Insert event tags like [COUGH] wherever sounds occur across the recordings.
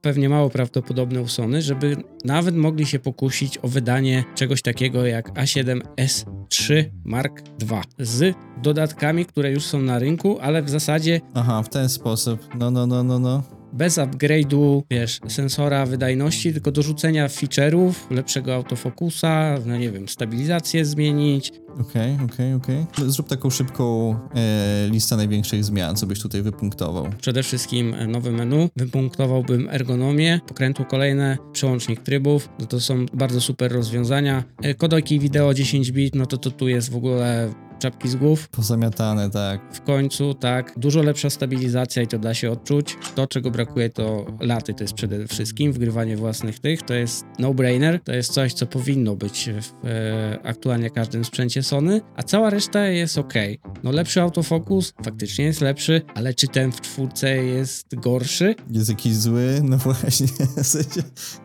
pewnie mało prawdopodobne u Sony, żeby nawet mogli się pokusić o wydanie czegoś takiego jak A7S3 Mark II z dodatkami, które już są na rynku, ale w zasadzie Aha, w ten sposób. No, no, no, no, no. Bez upgrade'u, wiesz, sensora wydajności, tylko dorzucenia feature'ów, lepszego autofokusa, no nie wiem, stabilizację zmienić. Okej, okej, okej. No, Zrób taką szybką e, listę największych zmian, co byś tutaj wypunktował. Przede wszystkim e, nowe menu. Wypunktowałbym ergonomię, pokrętło kolejne, przełącznik trybów. No to są bardzo super rozwiązania. E, Kodoki wideo 10 bit, no to, to tu jest w ogóle czapki z głów. Pozamiatane, tak. W końcu, tak, dużo lepsza stabilizacja i to da się odczuć. To, czego brakuje, to laty, to jest przede wszystkim wgrywanie własnych tych, to jest no-brainer, to jest coś, co powinno być w e, aktualnie każdym sprzęcie Sony, a cała reszta jest ok. No lepszy autofokus, faktycznie jest lepszy, ale czy ten w czwórce jest gorszy? Jest jakiś zły, no [LAUGHS] właśnie.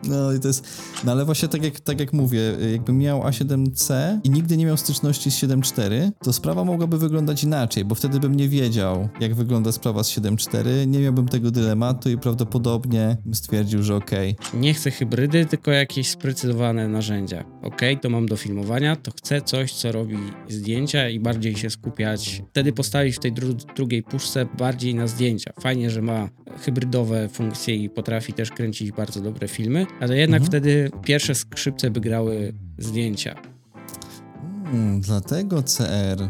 No i to jest. No ale właśnie tak jak, tak jak mówię, jakbym miał A7C i nigdy nie miał styczności z 7.4, to sprawa mogłaby wyglądać inaczej, bo wtedy bym nie wiedział, jak wygląda sprawa z 7.4, nie miałbym tego dylematu i prawdopodobnie bym stwierdził, że okej. Nie chcę hybrydy, tylko jakieś sprecyzowane narzędzia. Ok, to mam do filmowania, to chcę coś, co robi zdjęcia i bardziej się skupiać. Wtedy postawić w tej dru- drugiej puszce bardziej na zdjęcia. Fajnie, że ma hybrydowe funkcje i potrafi też kręcić bardzo dobre filmy, ale jednak Mhm. wtedy pierwsze skrzypce by grały zdjęcia. Hmm, dlatego CR.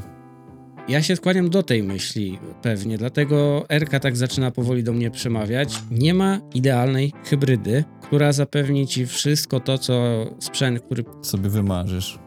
Ja się skłaniam do tej myśli pewnie, dlatego Erka tak zaczyna powoli do mnie przemawiać. Nie ma idealnej hybrydy, która zapewni ci wszystko to, co sprzęt, który Sobie wymarzysz.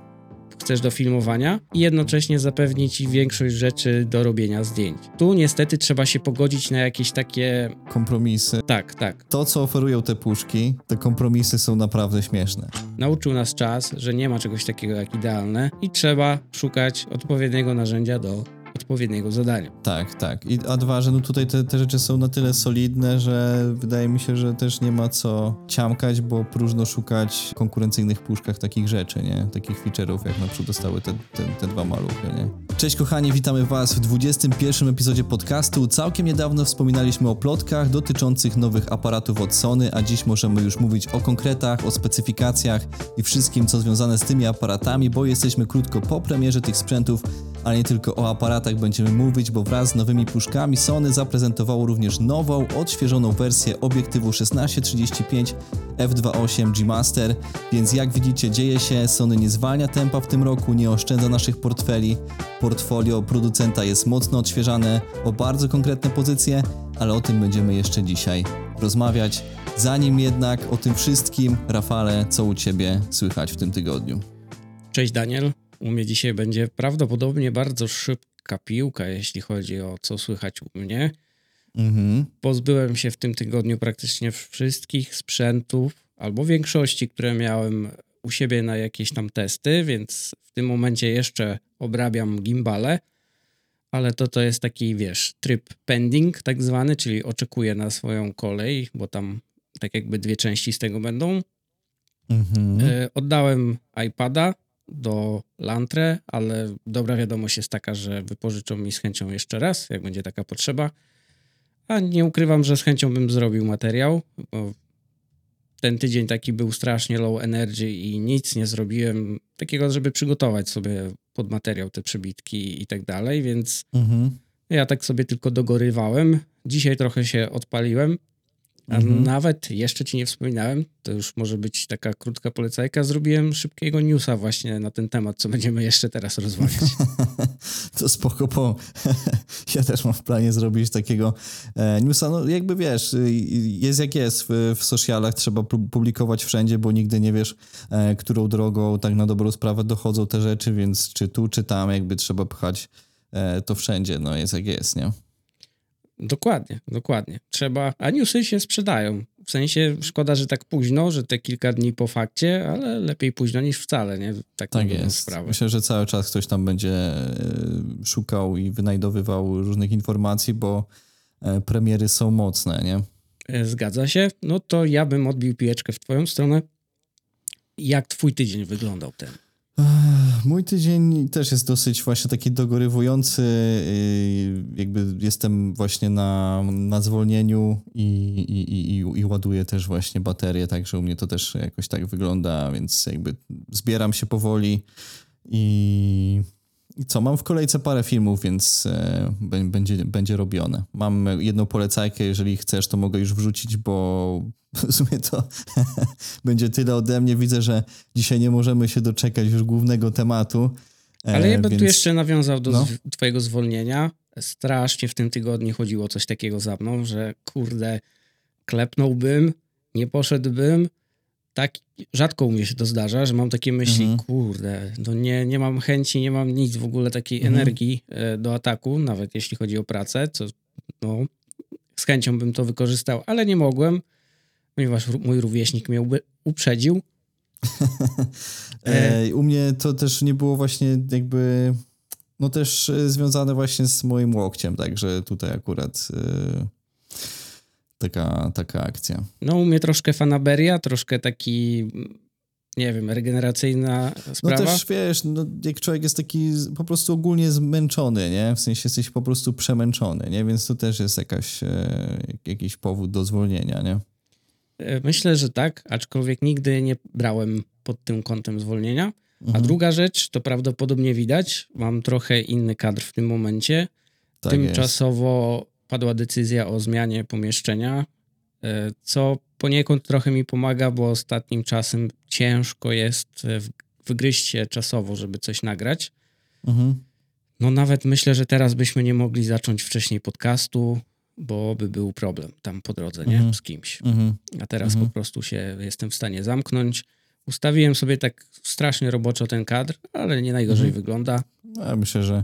Chcesz do filmowania i jednocześnie zapewni ci większość rzeczy do robienia zdjęć. Tu niestety trzeba się pogodzić na jakieś takie... Kompromisy. Tak, tak. To, co oferują te puszki, te kompromisy są naprawdę śmieszne. Nauczył nas czas, że nie ma czegoś takiego jak idealne i trzeba szukać odpowiedniego narzędzia do odpowiedniego zadania. Tak, tak. I, a dwa, że no tutaj te, te rzeczy są na tyle solidne, że wydaje mi się, że też nie ma co ciamkać, bo próżno szukać w konkurencyjnych puszkach takich rzeczy, nie? Takich feature'ów, jak na przykład dostały te, te, te dwa maluchy, nie? Cześć kochani, witamy was w 21 epizodzie podcastu. Całkiem niedawno wspominaliśmy o plotkach dotyczących nowych aparatów od Sony, a dziś możemy już mówić o konkretach, o specyfikacjach i wszystkim, co związane z tymi aparatami, bo jesteśmy krótko po premierze tych sprzętów, ale nie tylko o aparatach będziemy mówić, bo wraz z nowymi puszkami Sony zaprezentowało również nową, odświeżoną wersję obiektywu 16-35 f2.8 G Master, więc jak widzicie dzieje się, Sony nie zwalnia tempa w tym roku, nie oszczędza naszych portfeli, portfolio producenta jest mocno odświeżane o bardzo konkretne pozycje, ale o tym będziemy jeszcze dzisiaj rozmawiać. Zanim jednak o tym wszystkim, Rafale, co u Ciebie słychać w tym tygodniu? Cześć Daniel. U mnie dzisiaj będzie prawdopodobnie bardzo szybka piłka, jeśli chodzi o co słychać u mnie. Mhm. Pozbyłem się w tym tygodniu praktycznie wszystkich sprzętów, albo większości, które miałem u siebie na jakieś tam testy, więc w tym momencie jeszcze obrabiam gimbale, ale to to jest taki, wiesz, tryb pending tak zwany, czyli oczekuję na swoją kolej, bo tam tak jakby dwie części z tego będą. Mhm. E, Oddałem iPada do Lantre, ale dobra wiadomość jest taka, że wypożyczą mi z chęcią jeszcze raz, jak będzie taka potrzeba. A nie ukrywam, że z chęcią bym zrobił materiał, bo ten tydzień taki był strasznie low energy i nic nie zrobiłem takiego, żeby przygotować sobie pod materiał te przebitki i tak dalej, więc Mhm. ja tak sobie tylko dogorywałem. Dzisiaj trochę się odpaliłem, a Mhm. nawet jeszcze ci nie wspominałem, to już może być taka krótka polecajka, zrobiłem szybkiego newsa właśnie na ten temat, co będziemy jeszcze teraz rozmawiać. [LAUGHS] To spoko, bo [LAUGHS] ja też mam w planie zrobić takiego e, newsa. No jakby wiesz, y, jest jak jest w, w socialach, trzeba pu- publikować wszędzie, bo nigdy nie wiesz, e, którą drogą tak na dobrą sprawę dochodzą te rzeczy, więc czy tu, czy tam jakby trzeba pchać e, to wszędzie, no jest jak jest, nie? Dokładnie, dokładnie. Trzeba, a newsy się sprzedają. W sensie szkoda, że tak późno, że te kilka dni po fakcie, ale lepiej późno niż wcale, nie? Tak, Tak jest. sprawę. Myślę, że cały czas ktoś tam będzie e, szukał i wynajdowywał różnych informacji, bo e, premiery są mocne, nie? E, Zgadza się. No to ja bym odbił piłeczkę w twoją stronę. Jak twój tydzień wyglądał ten? Mój tydzień też jest dosyć właśnie taki dogorywujący. Yy, jakby jestem właśnie na, na zwolnieniu i, i, i, i ładuję też właśnie baterię, także u mnie to też jakoś tak wygląda, więc jakby zbieram się powoli i i co, mam w kolejce parę filmów, więc e, będzie, będzie robione. Mam jedną polecajkę, jeżeli chcesz, to mogę już wrzucić, bo [LAUGHS] w sumie to [LAUGHS] będzie tyle ode mnie. Widzę, że dzisiaj nie możemy się doczekać już głównego tematu. E, Ale ja bym więc... tu jeszcze nawiązał do no. twojego zwolnienia. Strasznie w tym tygodniu chodziło coś takiego za mną, że kurde, klepnąłbym, nie poszedłbym, tak rzadko u mnie się to zdarza, że mam takie myśli, mhm. kurde, no nie, nie mam chęci, nie mam nic w ogóle takiej mhm. energii e, do ataku, nawet jeśli chodzi o pracę, co no, z chęcią bym to wykorzystał, ale nie mogłem, ponieważ mój rówieśnik mnie uprzedził. [LAUGHS] e, u mnie to też nie było właśnie jakby, no też e, związane właśnie z moim łokciem, także tutaj akurat... E, taka, taka akcja. No u mnie troszkę fanaberia, troszkę taki nie wiem, regeneracyjna sprawa. No też wiesz, no, jak człowiek jest taki po prostu ogólnie zmęczony, nie? W sensie jesteś po prostu przemęczony, nie? Więc to też jest jakaś, e, jakiś powód do zwolnienia, nie? E, myślę, że tak, aczkolwiek nigdy nie brałem pod tym kątem zwolnienia. Mhm. A druga rzecz, to prawdopodobnie widać, mam trochę inny kadr w tym momencie. Tak Tymczasowo jest padła decyzja o zmianie pomieszczenia, e, co poniekąd trochę mi pomaga, bo ostatnim czasem ciężko jest wygryźć się czasowo, żeby coś nagrać. Mhm. No nawet myślę, że teraz byśmy nie mogli zacząć wcześniej podcastu, bo by był problem tam po drodze, nie? Mhm. Z kimś. Mhm. A teraz mhm. po prostu się jestem w stanie zamknąć. Ustawiłem sobie tak strasznie roboczo ten kadr, ale nie najgorzej mhm. wygląda. No, ja myślę, że E,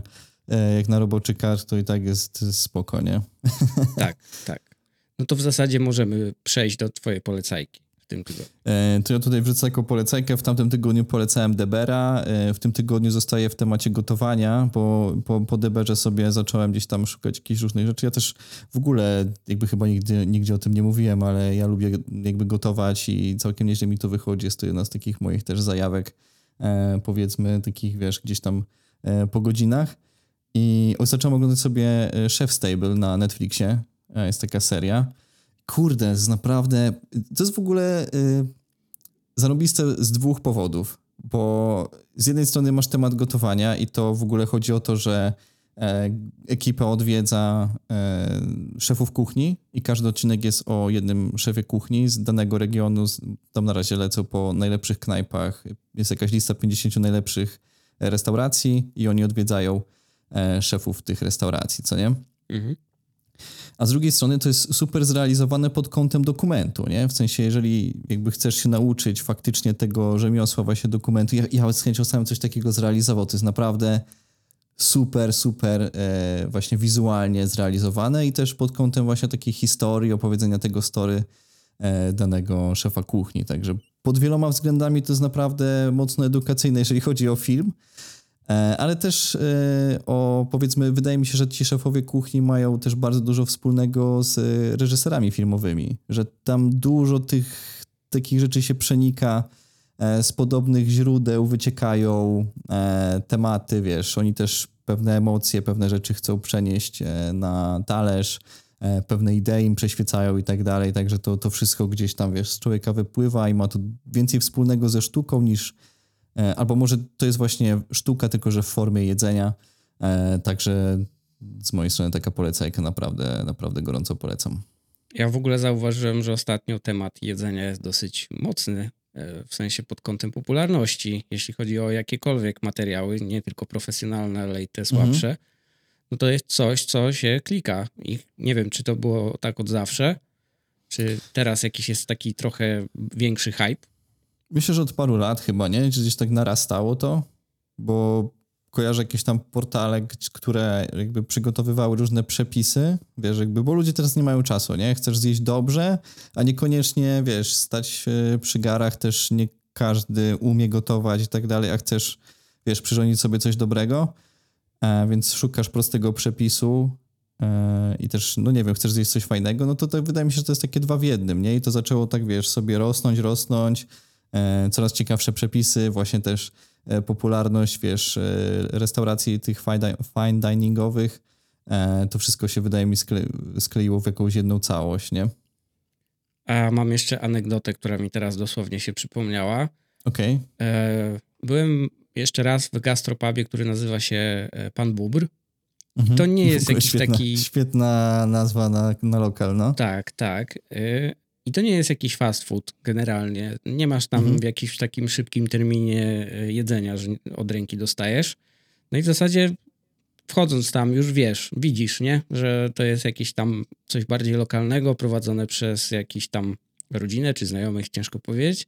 jak na roboczy kar, to i tak jest spoko, nie? [LAUGHS] Tak, tak. No to w zasadzie możemy przejść do twojej polecajki w tym tygodniu. E, to ja tutaj wrzucę jako polecajkę. W tamtym tygodniu polecałem Debera. E, w tym tygodniu zostaję w temacie gotowania, bo po, po Deberze sobie zacząłem gdzieś tam szukać jakichś różnych rzeczy. Ja też w ogóle jakby chyba nigdy, nigdzie o tym nie mówiłem, ale ja lubię jakby gotować i całkiem nieźle mi to wychodzi. Jest to jedna z takich moich też zajawek, powiedzmy, takich wiesz, gdzieś tam po godzinach. I zacząłem oglądać sobie e, Chef Stable na Netflixie. E, jest taka seria. Kurde, jest naprawdę... To jest w ogóle y, zarobiste z dwóch powodów. Bo z jednej strony masz temat gotowania i to w ogóle chodzi o to, że ekipa odwiedza szefów kuchni i każdy odcinek jest o jednym szefie kuchni z danego regionu. Tam na razie lecą po najlepszych knajpach. Jest jakaś lista 50 najlepszych restauracji i oni odwiedzają szefów tych restauracji, co nie? Mhm. A z drugiej strony to jest super zrealizowane pod kątem dokumentu, nie? W sensie, jeżeli jakby chcesz się nauczyć faktycznie tego rzemiosła właśnie dokumentu, ja, ja z chęcią sam coś takiego zrealizował, to jest naprawdę super, super e, właśnie wizualnie zrealizowane i też pod kątem właśnie takiej historii, opowiedzenia tego story e, danego szefa kuchni, także pod wieloma względami to jest naprawdę mocno edukacyjne, jeżeli chodzi o film, E, ale też e, o, powiedzmy, wydaje mi się, że ci szefowie kuchni mają też bardzo dużo wspólnego z reżyserami filmowymi, że tam dużo tych takich rzeczy się przenika, e, z podobnych źródeł wyciekają tematy, wiesz, oni też pewne emocje, pewne rzeczy chcą przenieść na talerz, pewne idee im przeświecają i tak dalej, także to, to wszystko gdzieś tam, wiesz, z człowieka wypływa i ma to więcej wspólnego ze sztuką niż E, albo może to jest właśnie sztuka, tylko że w formie jedzenia. E, także z mojej strony taka polecajka naprawdę, naprawdę gorąco polecam. Ja w ogóle zauważyłem, że ostatnio temat jedzenia jest dosyć mocny, e, w sensie pod kątem popularności, jeśli chodzi o jakiekolwiek materiały, nie tylko profesjonalne, ale i te mhm. słabsze. Mhm. No to jest coś, co się klika. I nie wiem, czy to było tak od zawsze, czy teraz jakiś jest taki trochę większy hype. Myślę, że od paru lat chyba, nie? Gdzieś tak narastało to? Bo kojarzę jakieś tam portale, które jakby przygotowywały różne przepisy, wiesz, jakby, bo ludzie teraz nie mają czasu, nie? Chcesz zjeść dobrze, a niekoniecznie, wiesz, stać przy garach też nie każdy umie gotować i tak dalej, a chcesz, wiesz, przyrządzić sobie coś dobrego, e, więc szukasz prostego przepisu e, i też, no nie wiem, chcesz zjeść coś fajnego, no to, to wydaje mi się, że to jest takie dwa w jednym, nie? I to zaczęło tak, wiesz, sobie rosnąć, rosnąć, coraz ciekawsze przepisy, właśnie też e, popularność, wiesz, e, restauracji tych fine, di- fine diningowych, e, to wszystko się wydaje mi skle, skleiło w jakąś jedną całość, nie? A mam jeszcze anegdotę, która mi teraz dosłownie się przypomniała. Okej. E, byłem jeszcze raz w gastropubie, który nazywa się e, Pan Bubr. Mhm. To nie jest jakiś świetna, taki- Świetna nazwa na, na lokal, no. Tak, tak. I to nie jest jakiś fast food generalnie. Nie masz tam Mhm. w jakimś takim szybkim terminie y, jedzenia, że od ręki dostajesz. No i w zasadzie wchodząc tam już wiesz, widzisz, nie? Że to jest jakieś tam coś bardziej lokalnego, prowadzone przez jakiś tam rodzinę czy znajomych, ciężko powiedzieć.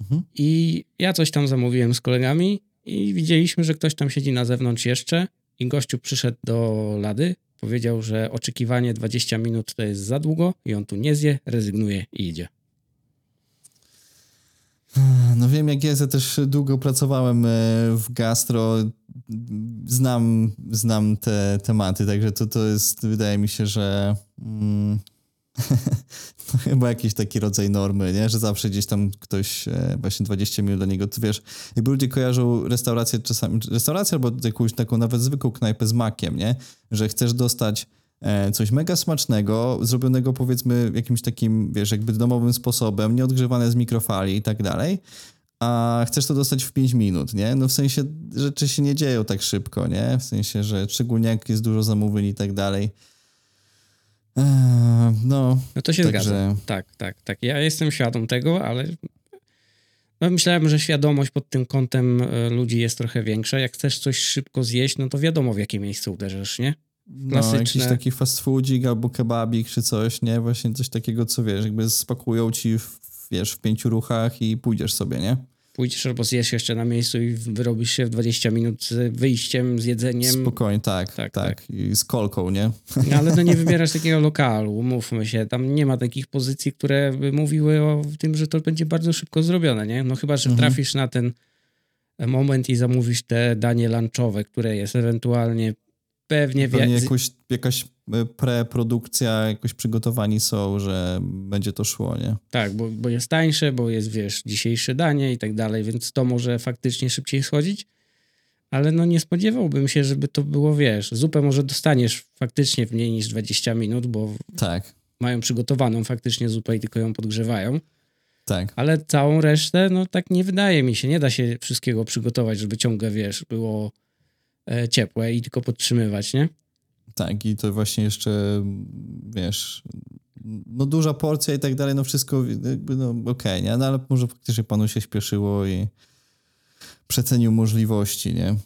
Mhm. I ja coś tam zamówiłem z kolegami i widzieliśmy, że ktoś tam siedzi na zewnątrz jeszcze i gościu przyszedł do lady, powiedział, że oczekiwanie 20 minut to jest za długo i on tu nie zje, rezygnuje i idzie. No wiem jak jest, ja też długo pracowałem e, w gastro, znam, znam te tematy, także to, to jest, wydaje mi się, że mm, to [LAUGHS] chyba jakiś taki rodzaj normy, nie? że zawsze gdzieś tam ktoś e, właśnie 20 minut do niego, ty wiesz, jakby ludzie kojarzą restaurację czasami, restaurację albo jakąś taką nawet zwykłą knajpę z makiem, nie? że chcesz dostać e, coś mega smacznego, zrobionego powiedzmy jakimś takim, wiesz, jakby domowym sposobem, nieodgrzewane z mikrofali i tak dalej, a chcesz to dostać w 5 minut, nie? No w sensie rzeczy się nie dzieją tak szybko, nie? W sensie, że szczególnie jak jest dużo zamówień i tak dalej. Eee, no, No to się Także- zgadza. Tak, tak, tak. Ja jestem świadom tego, ale no myślałem, że świadomość pod tym kątem e, ludzi jest trochę większa. Jak chcesz coś szybko zjeść, no to wiadomo w jakie miejsce uderzysz, nie? no Klasyczne. jakiś taki fast foodzik albo kebabik czy coś, nie? Właśnie coś takiego, co wiesz, jakby spakują ci w, wiesz, w pięciu ruchach i pójdziesz sobie, nie? Pójdziesz albo zjesz jeszcze na miejscu i wyrobisz się w 20 minut z wyjściem, z jedzeniem. Spokojnie, tak, Tak, tak, I z kolką, nie? No, ale no nie [LAUGHS] wybierasz takiego lokalu, umówmy się. Tam nie ma takich pozycji, które by mówiły o tym, że to będzie bardzo szybko zrobione, nie? No chyba, że Mhm. trafisz na ten moment i zamówisz te danie lunchowe, które jest ewentualnie pewnie... Pewnie jakoś, jakaś preprodukcja, jakoś przygotowani są, że będzie to szło, nie? Tak, bo, bo jest tańsze, bo jest, wiesz, dzisiejsze danie i tak dalej, więc to może faktycznie szybciej schodzić. Ale no nie spodziewałbym się, żeby to było, wiesz, zupę może dostaniesz faktycznie w mniej niż 20 minut, bo Tak, mają przygotowaną faktycznie zupę i tylko ją podgrzewają. tak. Ale całą resztę, no tak nie wydaje mi się. Nie da się wszystkiego przygotować, żeby ciągle, wiesz, było e, ciepłe i tylko podtrzymywać, nie? Tak, i to właśnie jeszcze, wiesz, no duża porcja i tak dalej, no wszystko jakby, no okej, nie? No ale może faktycznie panu się śpieszyło i przecenił możliwości, nie?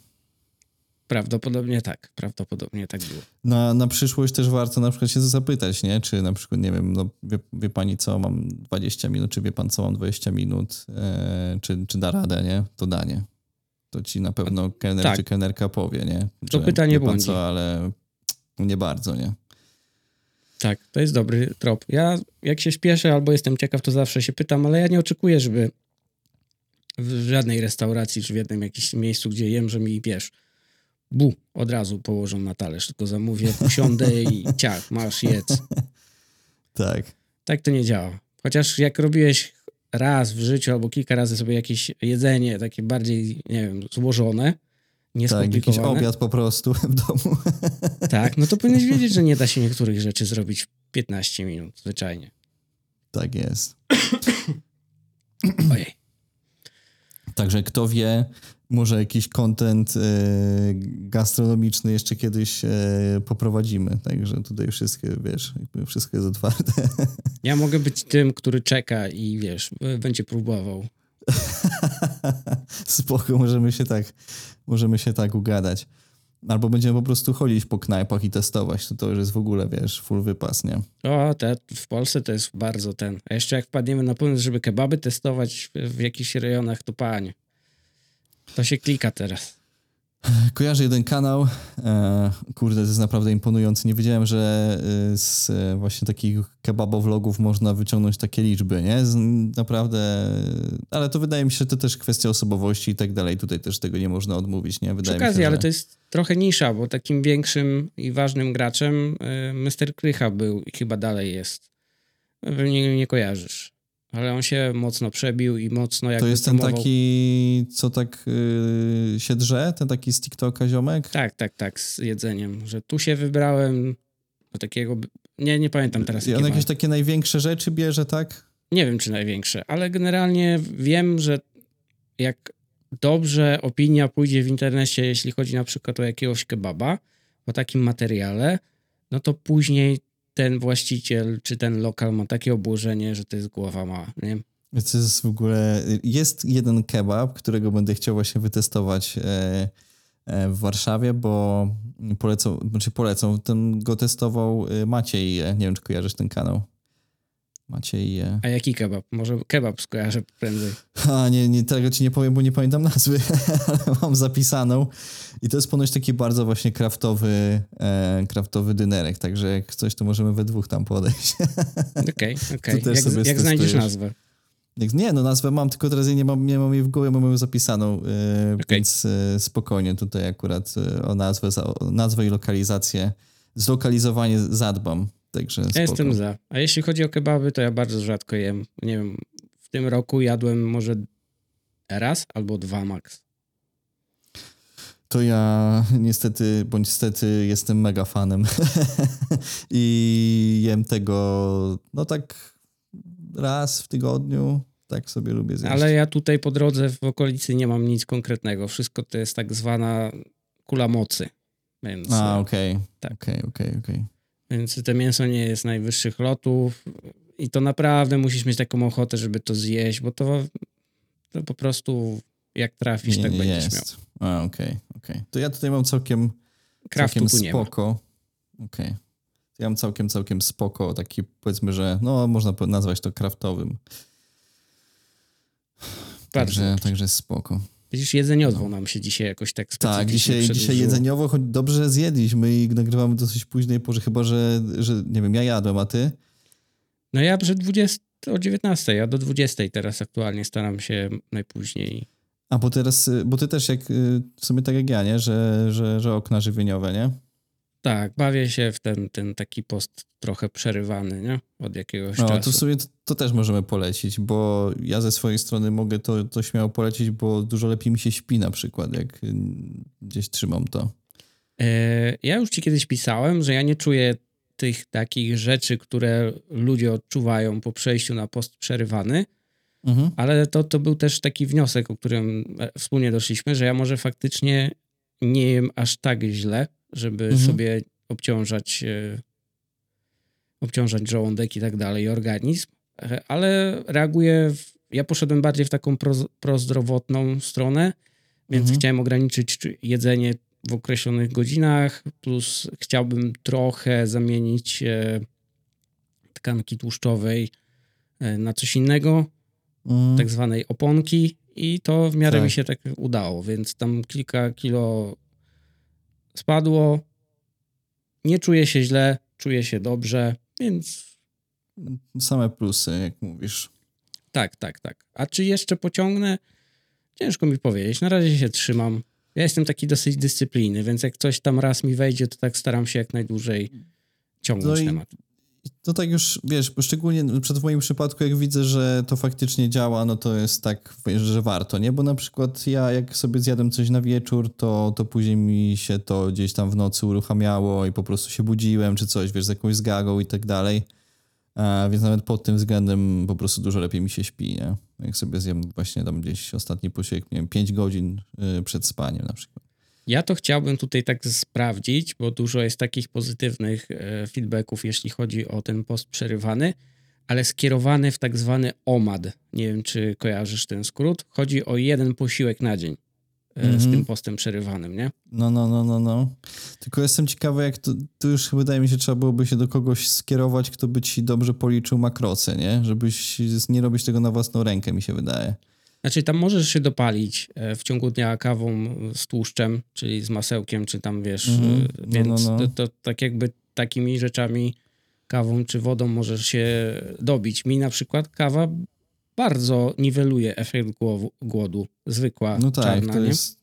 Prawdopodobnie tak. Prawdopodobnie tak było. Na, na przyszłość też warto na przykład się zapytać, nie? Czy na przykład, nie wiem, no wie, wie pani co, mam 20 minut, czy wie pan co, mam 20 minut, e, czy, czy da radę, nie? To danie. To ci na pewno kelner tak. czy kelnerka powie, nie? To pytanie błądzi. co, ale nie bardzo, nie? Tak, to jest dobry trop. Ja jak się śpieszę albo jestem ciekaw, to zawsze się pytam, ale ja nie oczekuję, żeby w żadnej restauracji czy w jednym jakimś miejscu, gdzie jem, że mi wiesz, bu, od razu położą na talerz, tylko zamówię, usiądę i ciach, masz, jedz. [LAUGHS] Tak. Tak to nie działa. Chociaż jak robiłeś raz w życiu albo kilka razy sobie jakieś jedzenie takie bardziej, nie wiem, złożone, Tak, jakiś nieskomplikowane, obiad po prostu [LAUGHS] w domu. tak, no to powinieneś wiedzieć, że nie da się niektórych rzeczy zrobić w 15 minut, zwyczajnie. Tak jest. Ojej. Także kto wie, może jakiś content e, gastronomiczny jeszcze kiedyś e, poprowadzimy. Także tutaj wszystko, wiesz, wszystko jest otwarte. [LAUGHS] Ja mogę być tym, który czeka i wiesz, będzie próbował. [LAUGHS] Spoko, możemy się tak, możemy się tak ugadać. Albo będziemy po prostu chodzić po knajpach i testować. To, to już jest w ogóle, wiesz, full wypas, nie? O, te, w Polsce to jest bardzo ten. A jeszcze jak wpadniemy na pomysł, żeby kebaby testować w, jakichś rejonach, to panie. To się klika teraz. Kojarzę jeden kanał. E, kurde, to jest naprawdę imponujący. Nie wiedziałem, że e, z e, właśnie takich kebabowlogów można wyciągnąć takie liczby, nie? Naprawdę, ale to wydaje mi się, że to też kwestia osobowości i tak dalej. Tutaj też tego nie można odmówić, nie? Przy Wydaje okazji, mi się, ale że... to jest trochę nisza, bo takim większym i ważnym graczem Mr. Krycha był i chyba dalej jest. Pewnie nie, nie kojarzysz. Ale on się mocno przebił i mocno jakby To jest ten promował- taki, co tak yy, się drze, ten taki z TikToka ziomek? Tak, tak, tak, z jedzeniem, że tu się wybrałem do takiego, nie, nie pamiętam teraz I on jakieś takie największe rzeczy bierze, tak? Nie wiem, czy największe, ale generalnie wiem, że jak dobrze opinia pójdzie w internecie, jeśli chodzi na przykład o jakiegoś kebaba, o takim materiale, no to później ten właściciel czy ten lokal ma takie obłożenie, że to jest głowa ma, nie? To jest w ogóle. Jest jeden kebab, którego będę chciał właśnie wytestować e, e, w Warszawie, bo polecą, znaczy polecą. Ten go testował e, Maciej. Nie wiem, czy kojarzysz ten kanał. Maciej. e, A jaki kebab? Może kebab skojarzę prędzej. A nie, nie, tego ci nie powiem, bo nie pamiętam nazwy, [LAUGHS] ale mam zapisaną. I to jest ponoć taki bardzo właśnie kraftowy, e, kraftowy dynerek, także jak coś, to możemy we dwóch tam podejść. [LAUGHS] Okej, okej. też Jak, jak znajdziesz nazwę. Nie, no nazwę mam, tylko teraz jej nie mam, nie mam jej w głowie, mam ją zapisaną, e, Okej. więc e, spokojnie tutaj akurat e, o nazwę, o nazwę i lokalizację, zlokalizowanie zadbam, także. Ja jestem za. A jeśli chodzi o kebaby, to ja bardzo rzadko jem. Nie wiem, w tym roku jadłem może raz albo dwa max. To ja niestety, bądź stety jestem mega fanem [LAUGHS] i jem tego, no tak raz w tygodniu, tak sobie lubię zjeść. Ale ja tutaj po drodze w okolicy nie mam nic konkretnego. Wszystko to jest tak zwana kula mocy. Więc, A, okej, tak. okej, okej, okej. Więc to mięso nie jest najwyższych lotów i to naprawdę musisz mieć taką ochotę, żeby to zjeść, bo to, to po prostu jak trafisz, Nie, tak nie będziesz miał. jest. A, okej, okej. To ja tutaj mam całkiem, Kraftu całkiem spoko. Okej. Ja mam całkiem, całkiem spoko, taki powiedzmy, że no można nazwać to kraftowym. Bardzo Także, dobrze. także spoko. Widzisz, jedzeniowo nam się dzisiaj jakoś tak Tak, dzisiaj, dzisiaj jedzeniowo, choć dobrze zjedliśmy i nagrywamy dosyć późnej porze, chyba że, że nie wiem, ja jadłem, a ty? No ja przed 20, o 19, ja do 20 teraz aktualnie staram się najpóźniej. A bo teraz, y, bo ty też jak, y, w sumie tak jak ja, nie? Że, że, że okna żywieniowe, nie? Tak, bawię się w ten, ten taki post trochę przerywany, nie? Od jakiegoś No, czasu. to w sumie to, to też możemy polecić, bo ja ze swojej strony mogę to, to śmiało polecić, bo dużo lepiej mi się śpi na przykład, jak y, gdzieś trzymam to. E, ja już ci kiedyś pisałem, że ja nie czuję tych takich rzeczy, które ludzie odczuwają po przejściu na post przerywany, Mhm. ale to, to był też taki wniosek, o którym e, wspólnie doszliśmy, że ja może faktycznie nie jem aż tak źle, żeby Mhm. sobie obciążać, e, obciążać żołądek i tak dalej, organizm, E, ale reaguję, w, ja poszedłem bardziej w taką pro, prozdrowotną stronę, więc Mhm. chciałem ograniczyć czy- jedzenie w określonych godzinach, plus chciałbym trochę zamienić e, tkanki tłuszczowej na coś innego, Mhm. tak zwanej oponki i to w miarę Tak. mi się tak udało, więc tam kilka kilo spadło. Nie czuję się źle, czuję się dobrze, więc Same plusy, jak mówisz. tak, tak, tak. A czy jeszcze pociągnę? Ciężko mi powiedzieć. Na razie się trzymam. Ja jestem taki dosyć dyscypliny, więc jak coś tam raz mi wejdzie, to tak staram się jak najdłużej ciągnąć No temat. To tak już, wiesz, szczególnie przed w moim przypadku, jak widzę, że to faktycznie działa, no to jest tak, że warto, nie? Bo na przykład ja, jak sobie zjadłem coś na wieczór, to, to później mi się to gdzieś tam w nocy uruchamiało i po prostu się budziłem, czy coś, wiesz, z jakąś zgagą i tak dalej. A, więc nawet pod tym względem po prostu dużo lepiej mi się śpi, nie? Jak sobie zjem właśnie tam gdzieś ostatni posiłek, nie wiem, 5 godzin y, przed spaniem na przykład. Ja to chciałbym tutaj tak sprawdzić, bo dużo jest takich pozytywnych e, feedbacków, jeśli chodzi o ten post przerywany, ale skierowany w tak zwany OMAD. Nie wiem, czy kojarzysz ten skrót. Chodzi o jeden posiłek na dzień e, z Mhm. tym postem przerywanym, nie? No, no, no, no, no. Tylko jestem ciekawy, jak to, tu już wydaje mi się, trzeba byłoby się do kogoś skierować, kto by ci dobrze policzył makrosy, nie? Żebyś nie robić tego na własną rękę, mi się wydaje. Znaczy, tam możesz się dopalić e, w ciągu dnia kawą z tłuszczem, czyli z masełkiem, czy tam wiesz, Mhm. e, No, więc no, no. To, to tak jakby takimi rzeczami, kawą czy wodą możesz się dobić. Mi na przykład kawa bardzo niweluje efekt głodu. Zwykła, No tak, czarna, to nie? jest...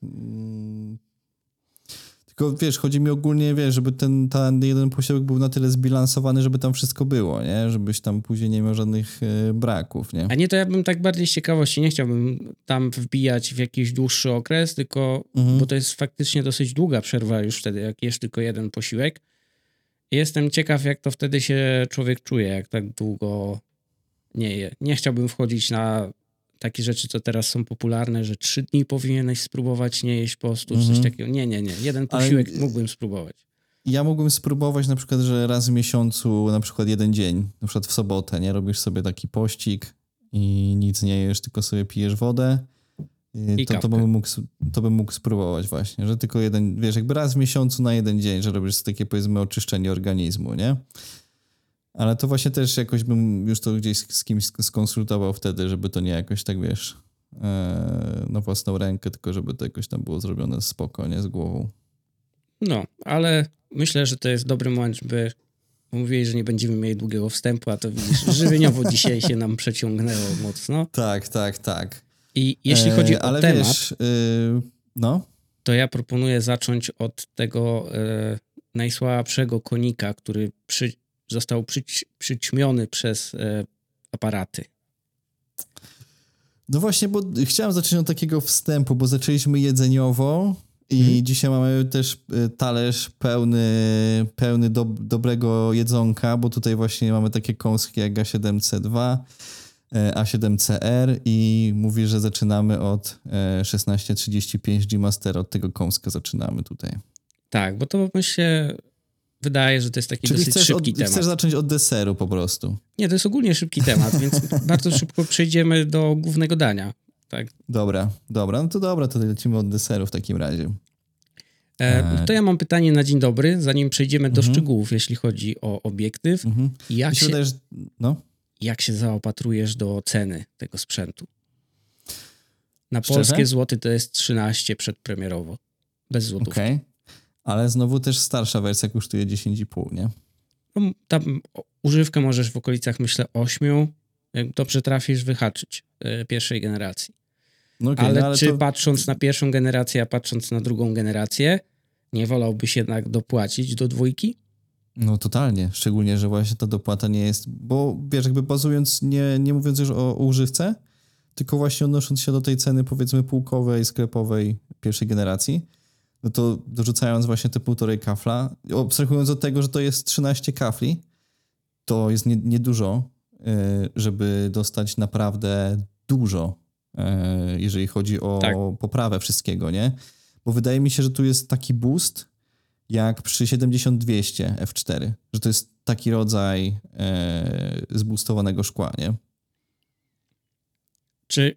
Tylko wiesz, chodzi mi ogólnie, wiesz, żeby ten, ten jeden posiłek był na tyle zbilansowany, żeby tam wszystko było, nie? Żebyś tam później nie miał żadnych e, braków, nie? A nie, to ja bym tak bardziej z ciekawości, nie chciałbym tam wbijać w jakiś dłuższy okres, tylko, Mhm. bo to jest faktycznie dosyć długa przerwa już wtedy, jak jesz tylko jeden posiłek. Jestem ciekaw, jak to wtedy się człowiek czuje, jak tak długo nie je. Nie chciałbym wchodzić na takie rzeczy, co teraz są popularne, że trzy dni powinieneś spróbować nie jeść postu, czy coś Mhm. takiego. Nie, nie, nie. Jeden Ale- posiłek mógłbym spróbować. Ja mógłbym spróbować na przykład, że raz w miesiącu, na przykład jeden dzień, na przykład w sobotę, nie? Robisz sobie taki pościg i nic nie jesz, tylko sobie pijesz wodę. I I to, to, bym mógł, to bym mógł spróbować właśnie, że tylko jeden, wiesz, jakby raz w miesiącu na jeden dzień, że robisz takie powiedzmy oczyszczenie organizmu, nie? Ale to właśnie też jakoś bym już to gdzieś z kimś skonsultował wtedy, żeby to nie jakoś tak, wiesz, e, na własną rękę, tylko żeby to jakoś tam było zrobione spokojnie, z głową. No, ale myślę, że to jest dobry moment, żeby mówili, że nie będziemy mieli długiego wstępu, a to widzisz, żywieniowo dzisiaj się nam przeciągnęło mocno. Tak, tak, tak. I jeśli chodzi E, o ale temat, Wiesz, y, no, to ja proponuję zacząć od tego e, najsłabszego konika, który przy, został przyć, przyćmiony przez e, aparaty. no właśnie, bo chciałem zacząć od takiego wstępu, bo zaczęliśmy jedzeniowo i Mhm. dzisiaj mamy też y, talerz pełny, pełny do, dobrego jedzonka, bo tutaj właśnie mamy takie kąski jak A7C2, e, A7CR i mówi, że zaczynamy od e, 1635 G Master, od tego kąska zaczynamy tutaj. Tak, bo to się wydaje, że to jest taki Czyli dosyć chcesz, szybki od, temat. chcesz zacząć od deseru po prostu. Nie, to jest ogólnie szybki temat, więc [LAUGHS] bardzo szybko przejdziemy do głównego dania. Tak. Dobra, dobra, no to dobra, to lecimy od deseru w takim razie. E, to ja mam pytanie na dzień dobry, zanim przejdziemy do Mhm. szczegółów, jeśli chodzi o obiektyw. Mhm. Jak się wydaje, że... No. jak się zaopatrujesz do ceny tego sprzętu? Na Szczerze? polskie złoty to jest 13 przedpremierowo. Bez złotów. Okej. Ale znowu też starsza wersja kosztuje 10,5, nie? No, tam używkę możesz w okolicach, myślę, 8. Jak dobrze trafisz, wyhaczyć e, pierwszej generacji. No okej, ale, no, ale czy to... patrząc na pierwszą generację, a patrząc na drugą generację, nie wolałbyś jednak dopłacić do dwójki? No totalnie, szczególnie, że właśnie ta dopłata nie jest, bo wiesz, jakby bazując, nie, nie mówiąc już o używce, tylko właśnie odnosząc się do tej ceny powiedzmy półkowej, sklepowej pierwszej generacji, no to dorzucając właśnie te półtorej kafla, abstrahując od tego, że to jest 13 kafli, to jest niedużo, nie żeby dostać naprawdę dużo, y, jeżeli chodzi o Tak. poprawę wszystkiego, nie? Bo wydaje mi się, że tu jest taki boost, jak przy 7200 F4, że to jest taki rodzaj e, zboostowanego szkła, nie? Czy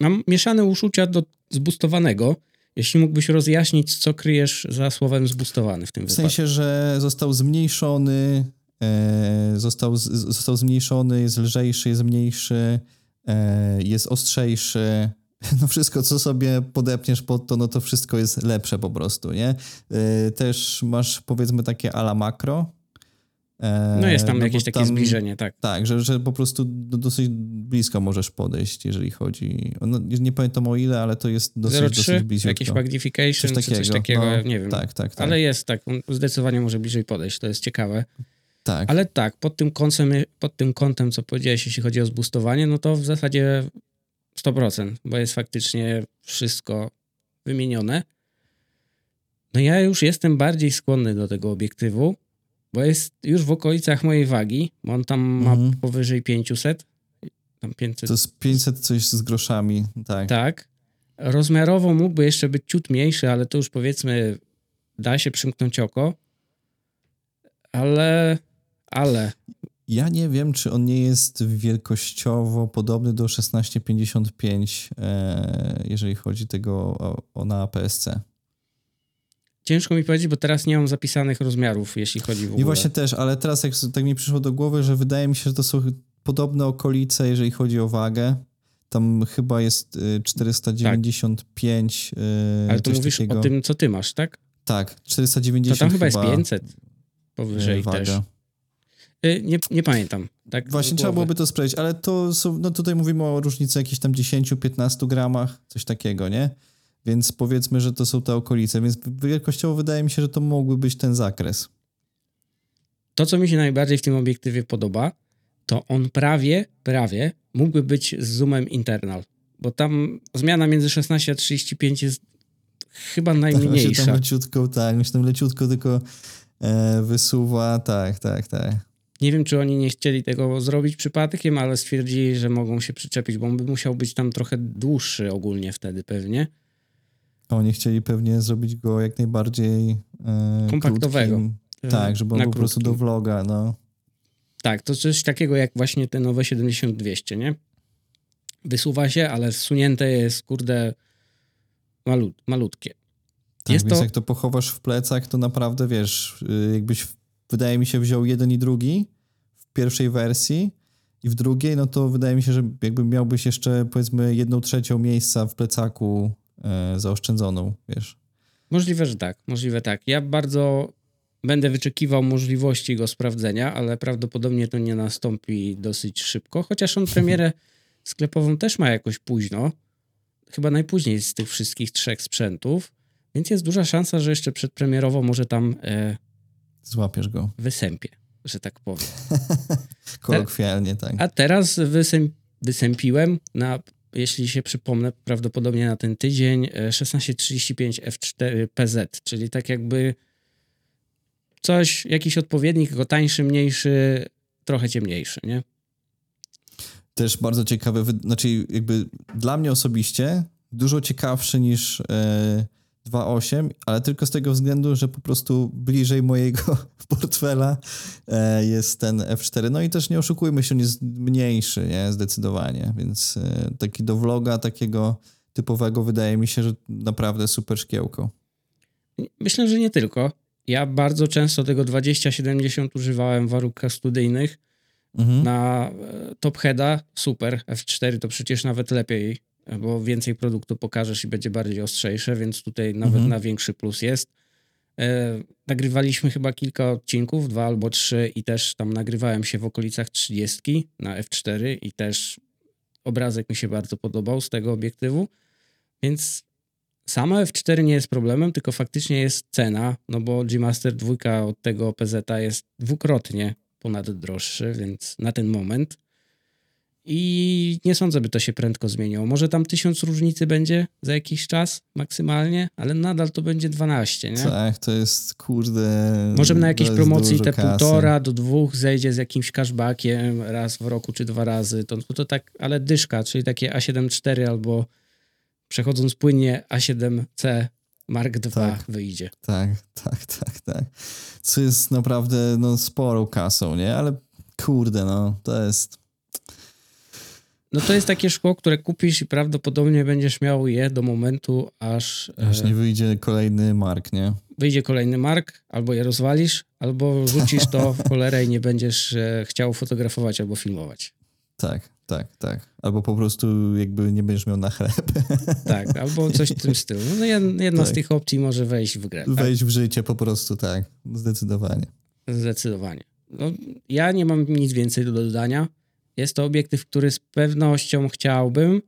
mam mieszane uczucia do zbustowanego? Jeśli mógłbyś rozjaśnić, co kryjesz za słowem zbustowany w tym W wypadku. sensie, że został zmniejszony, e, został, z, został zmniejszony, jest lżejszy, jest mniejszy, e, jest ostrzejszy. [LAUGHS] No wszystko, co sobie podepniesz pod to, no to wszystko jest lepsze po prostu, nie? E, też masz powiedzmy takie ala makro. E, No jest tam bo jakieś takie tam- zbliżenie, tak. Tak, że, że po prostu do, dosyć blisko możesz podejść, jeżeli chodzi. No, nie pamiętam o ile, ale to jest dosyć, 0,3, dosyć blisko. jakieś magnification, Coś czy coś takiego, takiego, no, nie wiem. Tak, tak, tak. Ale jest tak, zdecydowanie może bliżej podejść, to jest ciekawe. tak. Ale tak, pod tym, kątem, pod tym kątem, co powiedziałeś, jeśli chodzi o zbustowanie, no to w zasadzie 100%, bo jest faktycznie wszystko wymienione. No ja już jestem bardziej skłonny do tego obiektywu, bo jest już w okolicach mojej wagi, bo on tam ma Mhm. powyżej 500, tam 500, To jest 500 coś z groszami, tak. tak. Rozmiarowo mógłby jeszcze być ciut mniejszy, ale to już powiedzmy da się przymknąć oko. Ale, ale Ja nie wiem, czy on nie jest wielkościowo podobny do 1655, e, jeżeli chodzi tego o, o na PSC. Ciężko mi powiedzieć, bo teraz nie mam zapisanych rozmiarów, jeśli chodzi w ogóle. I właśnie też, ale teraz jak tak mi przyszło do głowy, że wydaje mi się, że to są podobne okolice, jeżeli chodzi o wagę. Tam chyba jest y, 495. y, ale to mówisz takiego. o tym, co ty masz, tak? Tak, To 490 tam chyba jest 500 y, powyżej waga. też. Y, Nie, nie pamiętam. Tak Właśnie trzeba byłoby to sprawdzić, ale to są, no tutaj mówimy o różnicy jakichś tam 10-15 gramach, coś takiego, nie? Więc powiedzmy, że to są te okolice, więc wielkościowo wydaje mi się, że to mógłby być ten zakres. To, co mi się najbardziej w tym obiektywie podoba, to on prawie, prawie mógłby być z zoomem internal, bo tam zmiana między 16 a 35 jest chyba najmniejsza. tam leciutko, tak, myślę, tam leciutko tylko e, wysuwa, tak, tak, tak. Nie wiem, czy oni nie chcieli tego zrobić przypadkiem, ale stwierdzili, że mogą się przyczepić, bo on by musiał być tam trochę dłuższy ogólnie wtedy pewnie. Oni chcieli pewnie zrobić go jak najbardziej e, Kompaktowego. Krótkim. Tak, żeby on był po prostu do vloga, no. Tak, to coś takiego jak właśnie te nowe 70-200, nie? Wysuwa się, ale zsunięte jest, kurde, malut, malutkie. Tak, Jest więc to- jak to pochowasz w plecach, to naprawdę wiesz, y, jakbyś, wydaje mi się, wziął jeden i drugi w pierwszej wersji i w drugiej, no to wydaje mi się, że jakby miałbyś jeszcze powiedzmy jedną trzecią miejsca w plecaku e, zaoszczędzoną, wiesz. Możliwe, że tak, możliwe tak. Ja bardzo będę wyczekiwał możliwości go sprawdzenia, ale prawdopodobnie to nie nastąpi dosyć szybko, chociaż on premierę [LAUGHS] sklepową też ma jakoś późno. Chyba najpóźniej z tych wszystkich trzech sprzętów, więc jest duża szansa, że jeszcze przedpremierowo może tam e, Złapiesz go. wysępie, że tak powiem. [LAUGHS] Kolokwialnie, tak. A teraz wysęp, wysępiłem na, jeśli się przypomnę, prawdopodobnie na ten tydzień e, 1635 F4 PZ, czyli tak jakby coś, jakiś odpowiednik, tylko tańszy, mniejszy, trochę ciemniejszy, nie? Też bardzo ciekawe, znaczy jakby dla mnie osobiście dużo ciekawszy niż e, 2.8, ale tylko z tego względu, że po prostu bliżej mojego [LAUGHS] portfela e, jest ten F4. No i też nie oszukujmy się, on jest mniejszy, nie? Zdecydowanie, więc e, taki do vloga takiego typowego wydaje mi się, że naprawdę super szkiełko. Myślę, że nie tylko. Ja bardzo często tego 2070 używałem w warunkach studyjnych. Mhm. Na e, Top Heada super, F4 to przecież nawet lepiej, bo więcej produktu pokażesz i będzie bardziej ostrzejsze, więc tutaj nawet Mhm. na większy plus jest. E, nagrywaliśmy chyba kilka odcinków, dwa albo trzy i też tam nagrywałem się w okolicach 30 na F4 i też obrazek mi się bardzo podobał z tego obiektywu, więc sama F4 nie jest problemem, tylko faktycznie jest cena, no bo G-Master 2 od tego PZ jest dwukrotnie ponad droższy, więc na ten moment. I nie sądzę, by to się prędko zmieniło. Może tam tysiąc różnicy będzie za jakiś czas maksymalnie, ale nadal to będzie 12, nie? Tak, to jest kurde. Może na jakiejś promocji te kasy. półtora do dwóch zejdzie z jakimś cashbackiem raz w roku czy dwa razy. To, to, tak, ale dyszka, czyli takie A7 IV albo przechodząc płynnie A7C Mark II Tak. wyjdzie. Tak, tak, tak, tak. Co jest naprawdę no, sporą kasą, nie? Ale kurde, no, to jest. No to jest takie szkło, które kupisz i prawdopodobnie będziesz miał je do momentu, aż e, Aż nie wyjdzie kolejny mark, nie? wyjdzie kolejny mark, albo je rozwalisz, albo rzucisz to w cholerę i nie będziesz e, chciał fotografować albo filmować. Tak, tak, tak. Albo po prostu jakby nie będziesz miał na chleb. [LAUGHS] Tak, albo coś w tym stylu. No jed- jedna z Tak. tych opcji może wejść w grę. Tak? Wejść w życie po prostu, tak. Zdecydowanie. Zdecydowanie. No, ja nie mam nic więcej do dodania. Jest to obiektyw, który z pewnością chciałbym,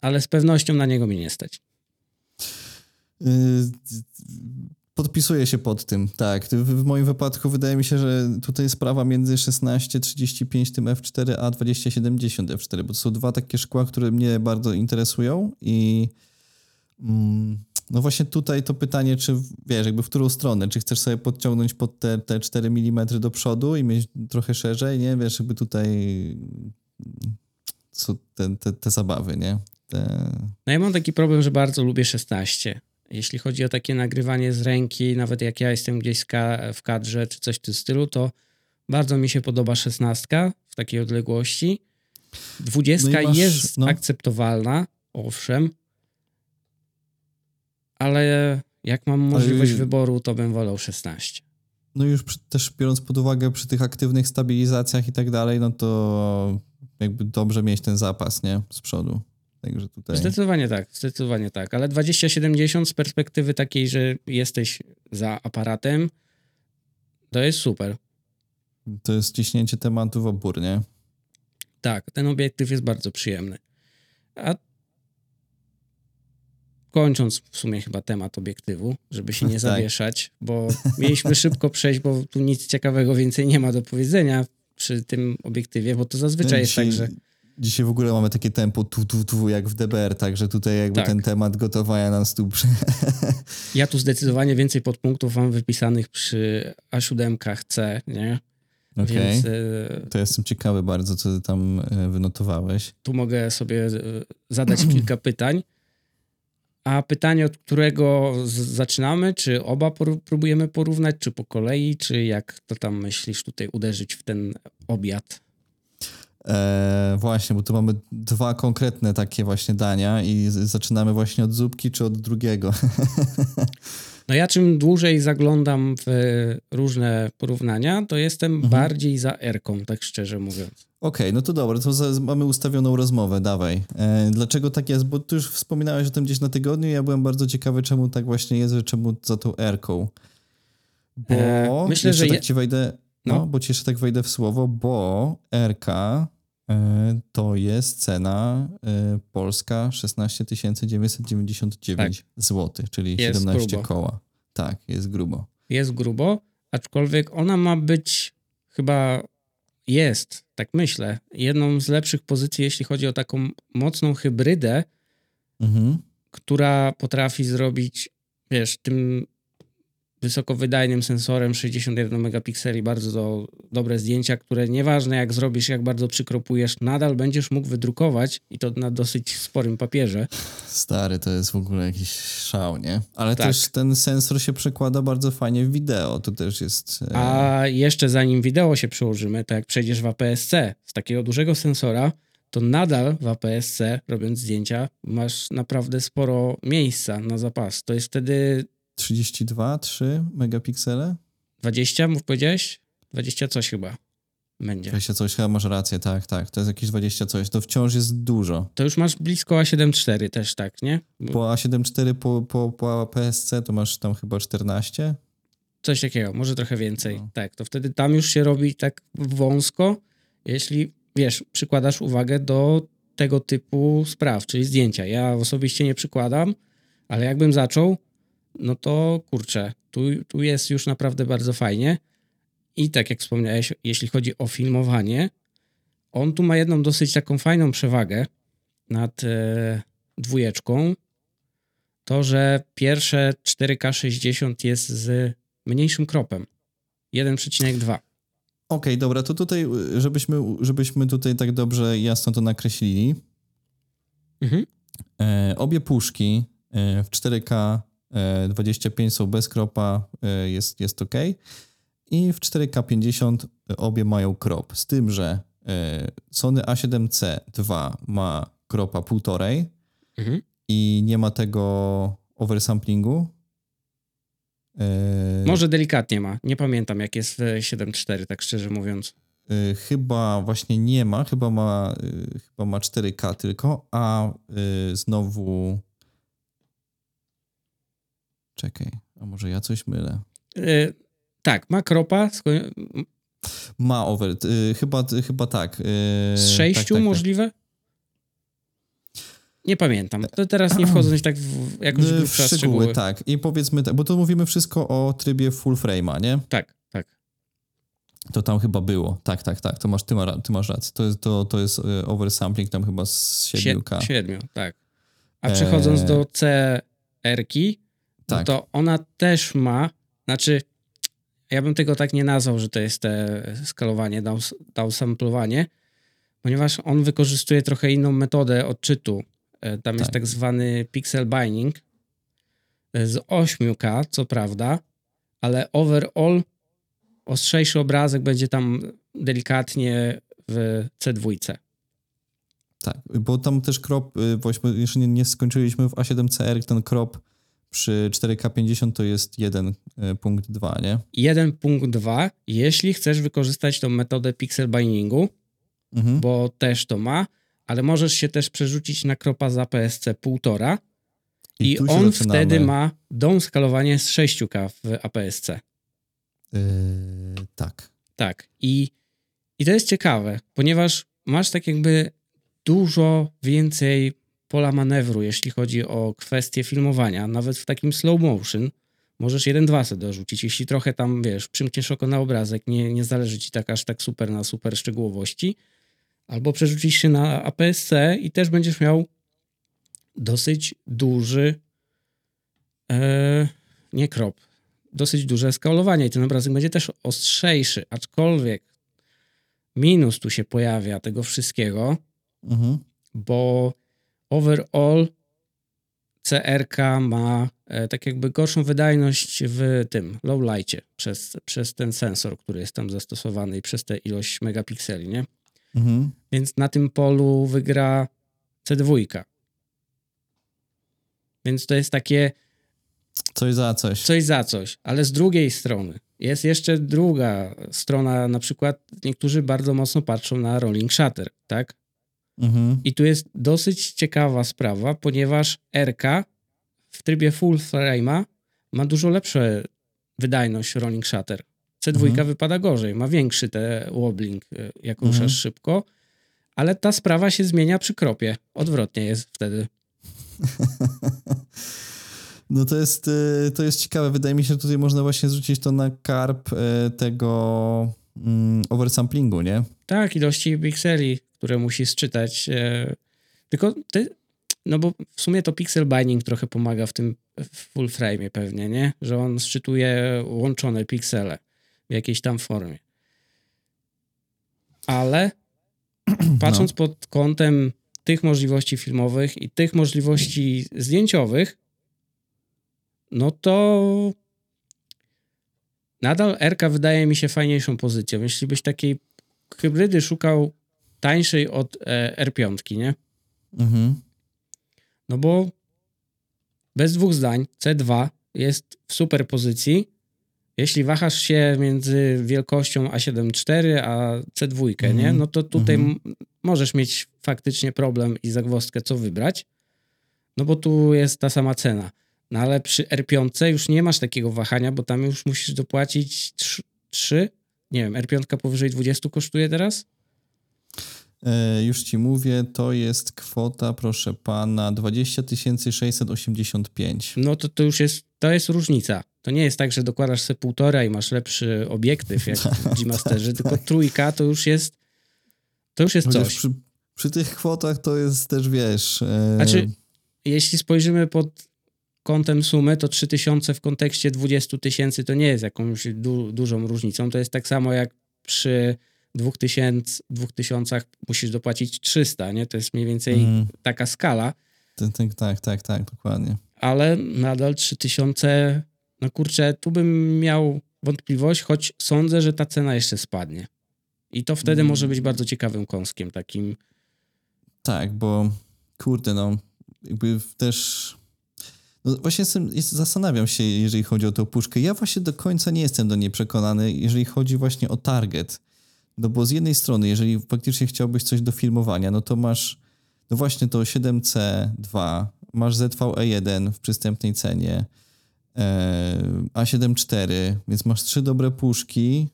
ale z pewnością na niego mi nie stać. Yy, Podpisuję się pod tym, tak. W, moim wypadku wydaje mi się, że tutaj sprawa między 16-35 tym F4 a 2070 F4, bo to są dwa takie szkła, które mnie bardzo interesują i no właśnie tutaj to pytanie, czy wiesz, jakby w którą stronę, czy chcesz sobie podciągnąć pod te, te 4 mm do przodu i mieć trochę szerzej, nie? Wiesz, jakby tutaj są te, te, te zabawy, nie? Te... No ja mam taki problem, że bardzo lubię 16. Jeśli chodzi o takie nagrywanie z ręki, nawet jak ja jestem gdzieś w kadrze czy coś w tym stylu, to bardzo mi się podoba 16 w takiej odległości. 20 No masz- jest no. akceptowalna, owszem, ale jak mam możliwość Ale- wyboru, to bym wolał 16. No już przy, też biorąc pod uwagę przy tych aktywnych stabilizacjach i tak dalej, no to jakby dobrze mieć ten zapas, nie? Z przodu. Także tutaj Zdecydowanie tak, zdecydowanie tak, ale 2070 z perspektywy takiej, że jesteś za aparatem, to jest super. to jest ciśnięcie tematu w opór, nie? Tak, ten obiektyw jest bardzo przyjemny. A kończąc w sumie chyba temat obiektywu, żeby się [LAUGHS] nie Tak. zawieszać, bo mieliśmy szybko przejść, bo tu nic ciekawego więcej nie ma do powiedzenia przy tym obiektywie, bo to zazwyczaj jest tak, że Dzisiaj w ogóle mamy takie tempo tu, tu, tu, jak w DBR, także tutaj jakby Tak. ten temat gotowania na stół. [LAUGHS] ja tu zdecydowanie więcej podpunktów mam wypisanych przy A7 C, nie? Okej. Więc e, To jestem ciekawy bardzo, co ty tam e, wynotowałeś. tu mogę sobie e, zadać kilka pytań. A pytanie, od którego zaczynamy? Czy oba por- próbujemy porównać, czy po kolei, czy jak to tam myślisz tutaj uderzyć w ten obiad? E, właśnie, bo tu mamy dwa konkretne takie właśnie dania i zaczynamy właśnie od zupki czy od drugiego. [LAUGHS] No ja czym dłużej zaglądam w różne porównania, to jestem bardziej za Erką, tak szczerze mówiąc. Okej, no to dobra, to za, mamy ustawioną rozmowę, dawaj. E, dlaczego tak jest? Bo ty już wspominałeś o tym gdzieś na tygodniu i ja byłem bardzo ciekawy, czemu tak właśnie jest, że czemu za tą R-ką. Bo E, myślę, jeszcze że tak je- ci wejdę, no, no. bo ci jeszcze tak wejdę w słowo, bo RK e, to jest cena e, polska 16 999 zł, czyli Jest 17 grubo. koła. Tak, jest grubo. Jest grubo, aczkolwiek ona ma być chyba jest, tak myślę, jedną z lepszych pozycji, jeśli chodzi o taką mocną hybrydę, Mhm. która potrafi zrobić, wiesz, tym wysokowydajnym sensorem 61 megapikseli bardzo do, dobre zdjęcia, które nieważne jak zrobisz, jak bardzo przykropujesz, nadal będziesz mógł wydrukować i to na dosyć sporym papierze. Stary, to jest w ogóle jakiś szał, nie? Ale Tak. też ten sensor się przekłada bardzo fajnie w wideo. To też jest. e, A jeszcze zanim wideo się przełożymy, to jak przejdziesz w APS-C z takiego dużego sensora, to nadal w APS-C, robiąc zdjęcia, masz naprawdę sporo miejsca na zapas. To jest wtedy 32, 3 megapiksele? 20, mów powiedziałeś? 20 coś chyba będzie. 20 coś, chyba masz rację, tak, tak. To jest jakieś 20 coś. To wciąż jest dużo. To już masz blisko A7 IV też, tak, nie? Bo Po A7 po, po, po PSC to masz tam chyba 14. Coś takiego, może trochę więcej. No. Tak, to wtedy tam już się robi tak wąsko, jeśli, wiesz, przykładasz uwagę do tego typu spraw, czyli zdjęcia. Ja osobiście nie przykładam, ale jakbym zaczął, no to kurczę, tu, tu jest już naprawdę bardzo fajnie. I tak jak wspomniałeś, jeśli chodzi o filmowanie, on tu ma jedną dosyć taką fajną przewagę nad e, dwójeczką. To, że pierwsze 4K 60 jest z mniejszym kropem. 1,2. Okej, dobra, to tutaj, y, żebyśmy, żebyśmy tutaj tak dobrze jasno to nakreślili. Mhm. E, obie puszki e, w 4K e, 25 są bez kropa, e, jest, jest ok. I w 4K 50 obie mają krop. Z tym, że e, Sony A7C II ma kropa 1,5 Mhm. i nie ma tego oversamplingu. E, Może delikatnie ma. Nie pamiętam, jak jest w 7.4, tak szczerze mówiąc. Chyba właśnie nie ma, chyba ma, chyba ma 4K tylko, a znowu. Czekaj, a może ja coś mylę? Yy, tak, ma kropa Ma over, y, chyba, y, chyba tak. y, z tak, 6 tak, tak. możliwe? Nie pamiętam. To teraz nie [CLEARS THROAT] wchodząc tak w jakąś Y, W grubsza szczegóły, szczegóły. tak. I powiedzmy, tak, bo to mówimy wszystko o trybie full frame'a, nie? tak, tak. To tam chyba było. Tak, tak, tak. To masz, ty, ma, ty masz rację. To jest, to, to jest y, oversampling tam chyba z 7K. Sie- Siedmiu, tak. A przechodząc Eee, do CR-ki, no tak. to ona też ma, znaczy ja bym tego tak nie nazwał, że to jest te skalowanie, down- downsamplowanie, ponieważ on wykorzystuje trochę inną metodę odczytu. E, Tam jest Tak. tak zwany pixel binding e, z 8K, co prawda, ale overall ostrzejszy obrazek będzie tam delikatnie w C2. Tak, bo tam też krop, y, właśnie jeszcze nie, nie skończyliśmy w A7CR, ten krop przy 4K50 to jest 1.2, nie? 1.2, jeśli chcesz wykorzystać tą metodę pixel bindingu, Mhm. bo też to ma, ale możesz się też przerzucić na kropa z APS-C 1,5 i, się on wtedy ma downskalowanie z 6K w APS-C. Yy, tak. Tak. I, I to jest ciekawe, ponieważ masz tak jakby dużo więcej pola manewru, jeśli chodzi o kwestie filmowania, nawet w takim slow motion, możesz jeden, dwa sobie dorzucić. Jeśli trochę tam, wiesz, przymkniesz oko na obrazek, nie, nie zależy ci tak aż tak super na super szczegółowości, albo przerzucisz się na APS-C i też będziesz miał dosyć duży e, nie krop, dosyć duże skalowanie i ten obrazek będzie też ostrzejszy, aczkolwiek minus tu się pojawia tego wszystkiego, Mhm. bo overall CRK ma e, tak jakby gorszą wydajność w tym low lightie przez, przez ten sensor, który jest tam zastosowany i przez tę ilość megapikseli, nie? Mhm. Więc na tym polu wygra C2. Więc to jest takie Coś za coś. coś za coś, ale z drugiej strony jest jeszcze druga strona, na przykład niektórzy bardzo mocno patrzą na rolling shutter, tak? Mhm. I tu jest dosyć ciekawa sprawa, ponieważ RK w trybie full frame'a ma dużo lepsze wydajność rolling shutter. C2 Mhm. wypada gorzej, ma większy te wobbling, e, jak Mhm. ruszasz szybko, ale ta sprawa się zmienia przy kropie. Odwrotnie jest wtedy. [LAUGHS] No to jest, y, to jest ciekawe. Wydaje mi się, że tutaj można właśnie zwrócić to na karp y, tego mm, oversamplingu, nie? Tak, ilości pikseli, które musi sczytać. E, tylko ty, no bo w sumie to pixel binding trochę pomaga w tym full frame pewnie, nie? Że on sczytuje łączone piksele w jakiejś tam formie. Ale [CLEARS THROAT] patrząc pod kątem tych możliwości filmowych i tych możliwości zdjęciowych, no to nadal RK wydaje mi się fajniejszą pozycją. Jeśli byś takiej hybrydy szukał tańszej od e, R5, nie? Mhm. No bo bez dwóch zdań C2 jest w super pozycji. Jeśli wahasz się między wielkością A7 IV a C2, nie? Mhm. No to tutaj Mhm. m- możesz mieć faktycznie problem i zagwozdkę, co wybrać. No bo tu jest ta sama cena. No ale przy R5 już nie masz takiego wahania, bo tam już musisz dopłacić 3, nie wiem, R5 powyżej 20 kosztuje teraz? E, już ci mówię, to jest kwota, proszę pana, 20 685. No to, to już jest, to jest różnica. To nie jest tak, że dokładasz sobie półtora i masz lepszy obiektyw jak [LAUGHS] w G-Masterze, tylko trójka to już jest to już jest Chociaż coś. przy, przy tych kwotach to jest też, wiesz... E, Znaczy, jeśli spojrzymy pod kątem sumy, to 3000 w kontekście 20 tysięcy to nie jest jakąś du dużą różnicą. To jest tak samo jak przy 2000, 2000 musisz dopłacić 300, nie? To jest mniej więcej mm, taka skala. tak, tak, tak, tak, dokładnie. ale nadal 3000, no kurczę, tu bym miał wątpliwość, choć sądzę, że ta cena jeszcze spadnie. I to wtedy Mm. może być bardzo ciekawym kąskiem takim. Tak, bo kurde, no, jakby też. No właśnie jest, zastanawiam się, jeżeli chodzi o tę puszkę. Ja właśnie do końca nie jestem do niej przekonany, jeżeli chodzi właśnie o target. No bo z jednej strony, jeżeli faktycznie chciałbyś coś do filmowania, no to masz no właśnie to 7C2, masz ZVE1 w przystępnej cenie, e, A7 IV, więc masz trzy dobre puszki.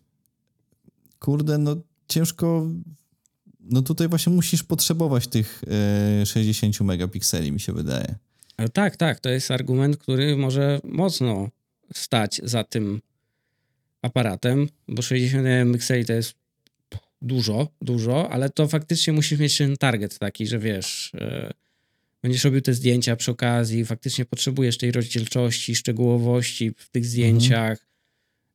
Kurde, no ciężko no tutaj właśnie musisz potrzebować tych e, 60 megapikseli, mi się wydaje. Ale tak, tak, to jest argument, który może mocno stać za tym aparatem, bo 60 megapikseli to jest dużo, dużo, ale to faktycznie musisz mieć ten target taki, że wiesz, e, będziesz robił te zdjęcia przy okazji, faktycznie potrzebujesz tej rozdzielczości, szczegółowości w tych zdjęciach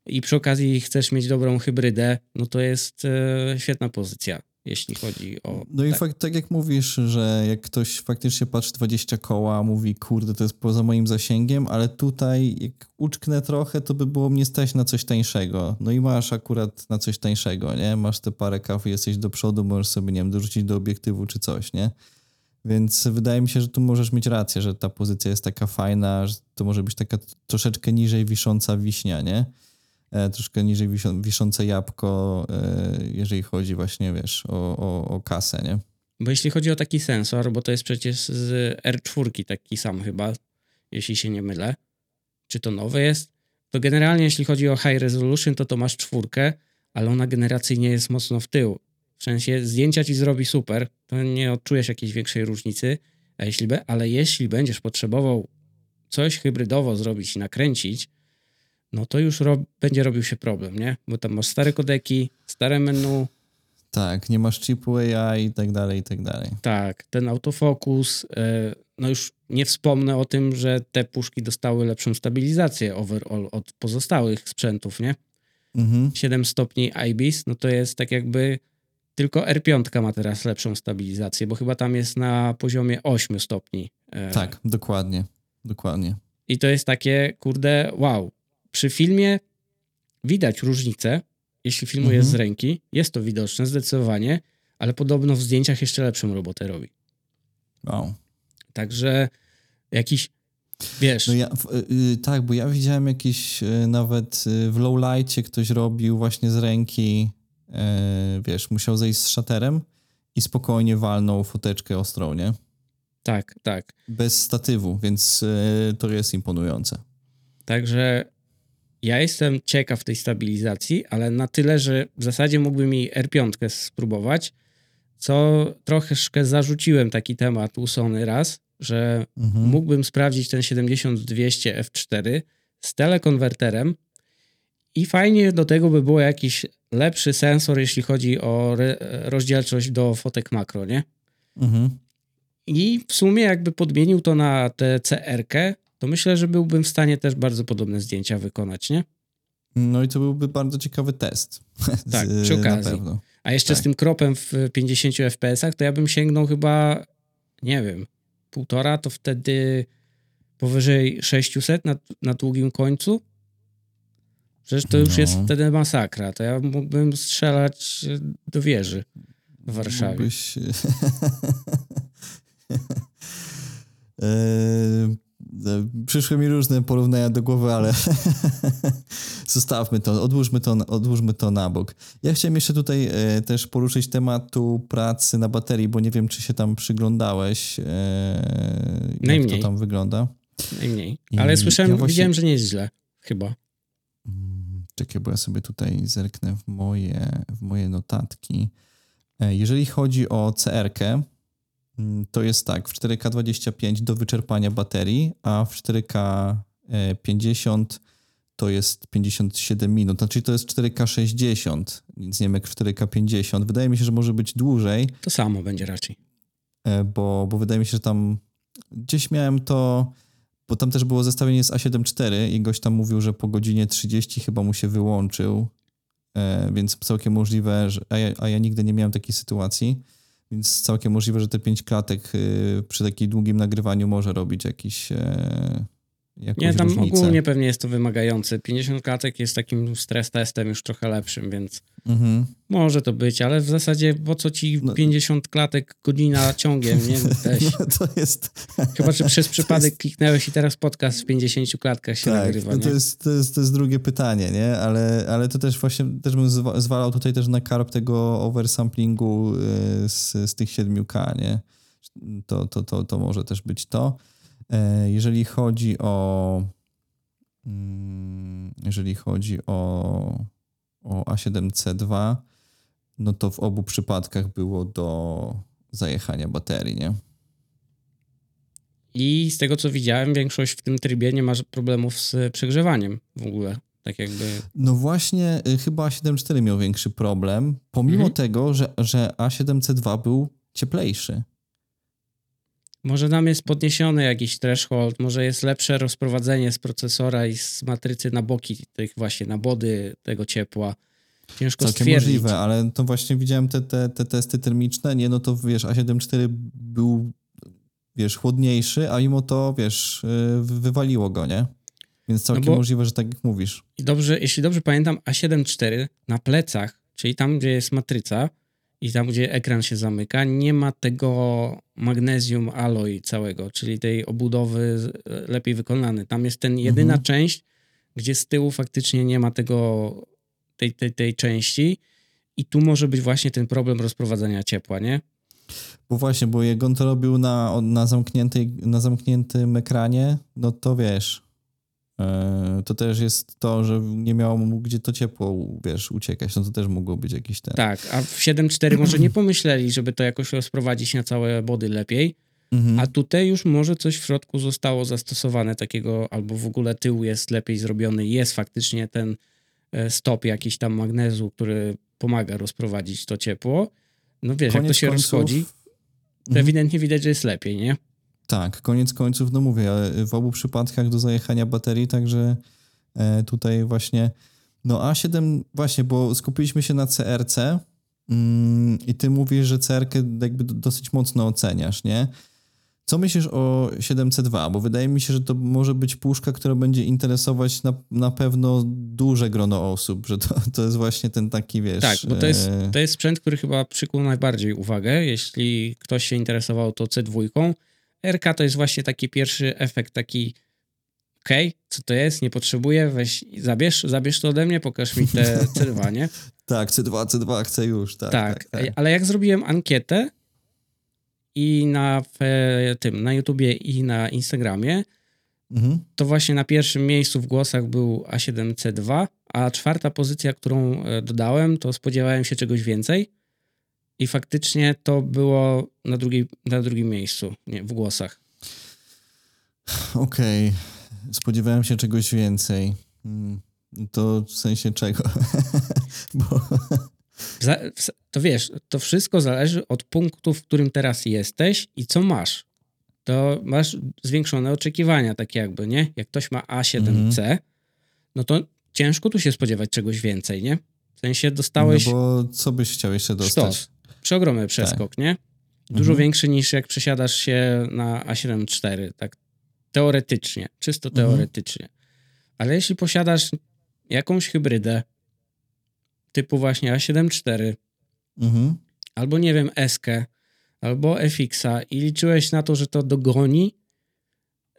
i przy okazji chcesz mieć dobrą hybrydę, no to jest e, świetna pozycja, jeśli chodzi o... No i tak. fakt, tak jak mówisz, że jak ktoś faktycznie patrzy 20 koła, mówi, kurde, to jest poza moim zasięgiem, ale tutaj jak uczknę trochę, to by było mnie stać na coś tańszego. No i masz akurat na coś tańszego, nie? Masz te parę kaw, jesteś do przodu, możesz sobie, nie wiem, dorzucić do obiektywu czy coś, nie? Więc wydaje mi się, że tu możesz mieć rację, że ta pozycja jest taka fajna, że to może być taka troszeczkę niżej wisząca wiśnia, nie? E, troszkę niżej wiszące jabłko, e, jeżeli chodzi właśnie, wiesz, o, o, o kasę, nie? Bo jeśli chodzi o taki sensor, bo to jest przecież z R4 taki sam chyba, jeśli się nie mylę, czy to nowy jest, to generalnie jeśli chodzi o high resolution, to to masz czwórkę, ale ona generacyjnie jest mocno w tył. W sensie zdjęcia ci zrobi super, to nie odczujesz jakiejś większej różnicy, A jeśli be, ale jeśli będziesz potrzebował coś hybrydowo zrobić i nakręcić, no to już będzie robił się problem, nie? Bo tam masz stare kodeki, stare menu, Tak, nie masz chipu AI i tak dalej, i tak dalej. tak, ten autofokus, e, no już nie wspomnę o tym, że te puszki dostały lepszą stabilizację overall od pozostałych sprzętów, nie? Mhm. 7 stopni IBIS, no to jest tak jakby tylko R5 ma teraz lepszą stabilizację, bo chyba tam jest na poziomie 8 stopni. E, Tak, dokładnie. Dokładnie. I to jest takie, kurde, wow. Przy filmie widać różnicę, jeśli filmuje Mhm. z ręki, jest to widoczne zdecydowanie, ale podobno w zdjęciach jeszcze lepszą robotę robi. Wow. Także jakiś, wiesz, No ja, y, y, tak, bo ja widziałem jakiś y, nawet y, w lowlightie ktoś robił właśnie z ręki, wiesz, musiał zejść z szaterem i spokojnie walnął foteczkę ostrą, nie? tak, tak. Bez statywu, więc to jest imponujące. Także ja jestem ciekaw tej stabilizacji, ale na tyle, że w zasadzie mógłbym jej R5 spróbować, co troszkę zarzuciłem taki temat u Sony raz, że Mhm. mógłbym sprawdzić ten 7200 F4 z telekonwerterem i fajnie do tego by było jakiś lepszy sensor, jeśli chodzi o rozdzielczość do fotek makro, nie? Mhm. I w sumie jakby podmienił to na tę CR-kę, to myślę, że byłbym w stanie też bardzo podobne zdjęcia wykonać, nie? No i to byłby bardzo ciekawy test. [LAUGHS] Tak, Z- przy okazji. Na pewno. A jeszcze Tak. z tym kropem w 50 FPS-ach, to ja bym sięgnął chyba, nie wiem, półtora, to wtedy powyżej 600 na, na długim końcu. Przecież to już No. jest wtedy masakra. To ja mógłbym strzelać do wieży w Warszawie. Mógłbyś... Eee, [LAUGHS] Przyszły mi różne porównania do głowy, ale [LAUGHS] zostawmy to, odłóżmy to, odłóżmy to na bok. Ja chciałem jeszcze tutaj e, też poruszyć tematu pracy na baterii, bo nie wiem, czy się tam przyglądałeś, e, jak Najmniej. to tam wygląda. Najmniej. I Ale słyszałem, ja właśnie- widziałem, że nie jest źle. Chyba. Mm, Czekaj, bo ja sobie tutaj zerknę w moje, w moje notatki. E, Jeżeli chodzi o CR-kę, to jest tak, w 4K25 do wyczerpania baterii, a w 4K50 to jest 57 minut, znaczy to jest 4K60, więc nie wiem jak w 4K50. Wydaje mi się, że może być dłużej, To samo będzie raczej. e, bo, bo wydaje mi się, że tam gdzieś miałem to, bo tam też było zestawienie z A7 IV i gość tam mówił, że po godzinie 30 chyba mu się wyłączył, e, więc całkiem możliwe, że, a, ja, a ja nigdy nie miałem takiej sytuacji, więc całkiem możliwe, że te 5 klatek y, przy takim długim nagrywaniu może robić jakiś, e, Nie, tam różnicę. ogólnie pewnie jest to wymagające. 50 klatek jest takim stres testem już trochę lepszym, więc Mhm. może to być, ale w zasadzie po co ci No. 50 klatek godzina ciągiem, nie? [LAUGHS] Weź. to jest... Chyba, że przez [LAUGHS] przypadek kliknęłeś i teraz podcast w 50 klatkach się tak, nagrywa, no to, jest, to, jest, to jest drugie pytanie, nie? Ale, ale to też właśnie, też bym zwa- zwalał tutaj też na karp tego oversamplingu y, z, z tych 7K, nie? To, to, to, to może też być to. E, Jeżeli chodzi o mm, jeżeli chodzi o, o A7C2, no to w obu przypadkach było do zajechania baterii, nie? I z tego, co widziałem, większość w tym trybie nie ma problemów z przegrzewaniem w ogóle. Tak jakby... No właśnie, y, chyba A7 IV miał większy problem, pomimo Mhm. tego, że, że A7C2 był cieplejszy. Może tam jest podniesiony jakiś threshold, może jest lepsze rozprowadzenie z procesora i z matrycy na boki tych właśnie, na body tego ciepła. Ciężko Całkiem stwierdzić. możliwe, ale to właśnie widziałem te, te, te testy termiczne, nie, no to wiesz, A7 IV był, wiesz, chłodniejszy, a mimo to, wiesz, y, wywaliło go, nie? Więc całkiem No możliwe, że tak jak mówisz. I dobrze, jeśli dobrze pamiętam, A7 IV na plecach, czyli tam, gdzie jest matryca i tam, gdzie ekran się zamyka, nie ma tego magnesium alloy całego, czyli tej obudowy z- lepiej wykonany. Tam jest ten jedyna Mhm. część, gdzie z tyłu faktycznie nie ma tego, tej, tej, tej części i tu może być właśnie ten problem rozprowadzania ciepła, nie? Bo właśnie, bo jak on to robił na, na, zamkniętej, na zamkniętym ekranie, no to wiesz, e, to też jest to, że nie miało mu gdzie to ciepło, wiesz, uciekać, no to też mogło być jakiś ten... Tak, a w 7.4 może nie pomyśleli, żeby to jakoś rozprowadzić na całe body lepiej, Mhm. A tutaj już może coś w środku zostało zastosowane takiego, albo w ogóle tył jest lepiej zrobiony. Jest faktycznie ten e, stop jakiś tam magnezu, który pomaga rozprowadzić to ciepło. No wiesz, jak to Koniec się końców- rozchodzi, to Mhm. ewidentnie widać, że jest lepiej, nie? Tak, koniec końców, no mówię, ale w obu przypadkach do zajechania baterii, także e, tutaj właśnie, no A7, właśnie, bo skupiliśmy się na CRC mm, i ty mówisz, że CRK jakby do- dosyć mocno oceniasz, nie? Co myślisz o 7C2? Bo wydaje mi się, że to może być puszka, która będzie interesować na, na pewno duże grono osób, że to, to jest właśnie ten taki, wiesz... Tak, bo to jest, e, to jest sprzęt, który chyba przykuł najbardziej uwagę. Jeśli ktoś się interesował, to C2. RK to jest właśnie taki pierwszy efekt, taki okej, co to jest, nie potrzebuję, weź, zabierz, zabierz to ode mnie, pokaż mi te C2, nie? [LAUGHS] Tak, C2, C2 chcę już, tak. Tak, tak, tak. ale jak zrobiłem ankietę i na w, tym, na YouTubie i na Instagramie, Mhm. to właśnie na pierwszym miejscu w głosach był A7C2, a czwarta pozycja, którą e, dodałem, to spodziewałem się czegoś więcej i faktycznie to było na, drugiej, na drugim miejscu nie, w głosach. Okej, spodziewałem się czegoś więcej. Mm, To w sensie czego? [LAUGHS] Bo to wiesz, to wszystko zależy od punktu, w którym teraz jesteś i co masz. To masz zwiększone oczekiwania, tak jakby, nie? Jak ktoś ma A7C, no to ciężko tu się spodziewać czegoś więcej, nie? W sensie dostałeś no bo co byś chciał jeszcze dostać? sztos. Przeogromny przeskok, nie? Dużo Mhm. większy niż jak przesiadasz się na A7 IV, tak teoretycznie, czysto Mhm. teoretycznie. Ale jeśli posiadasz jakąś hybrydę typu właśnie A7 IV, Mhm. albo nie wiem, Eskę, albo FX-a i liczyłeś na to, że to dogoni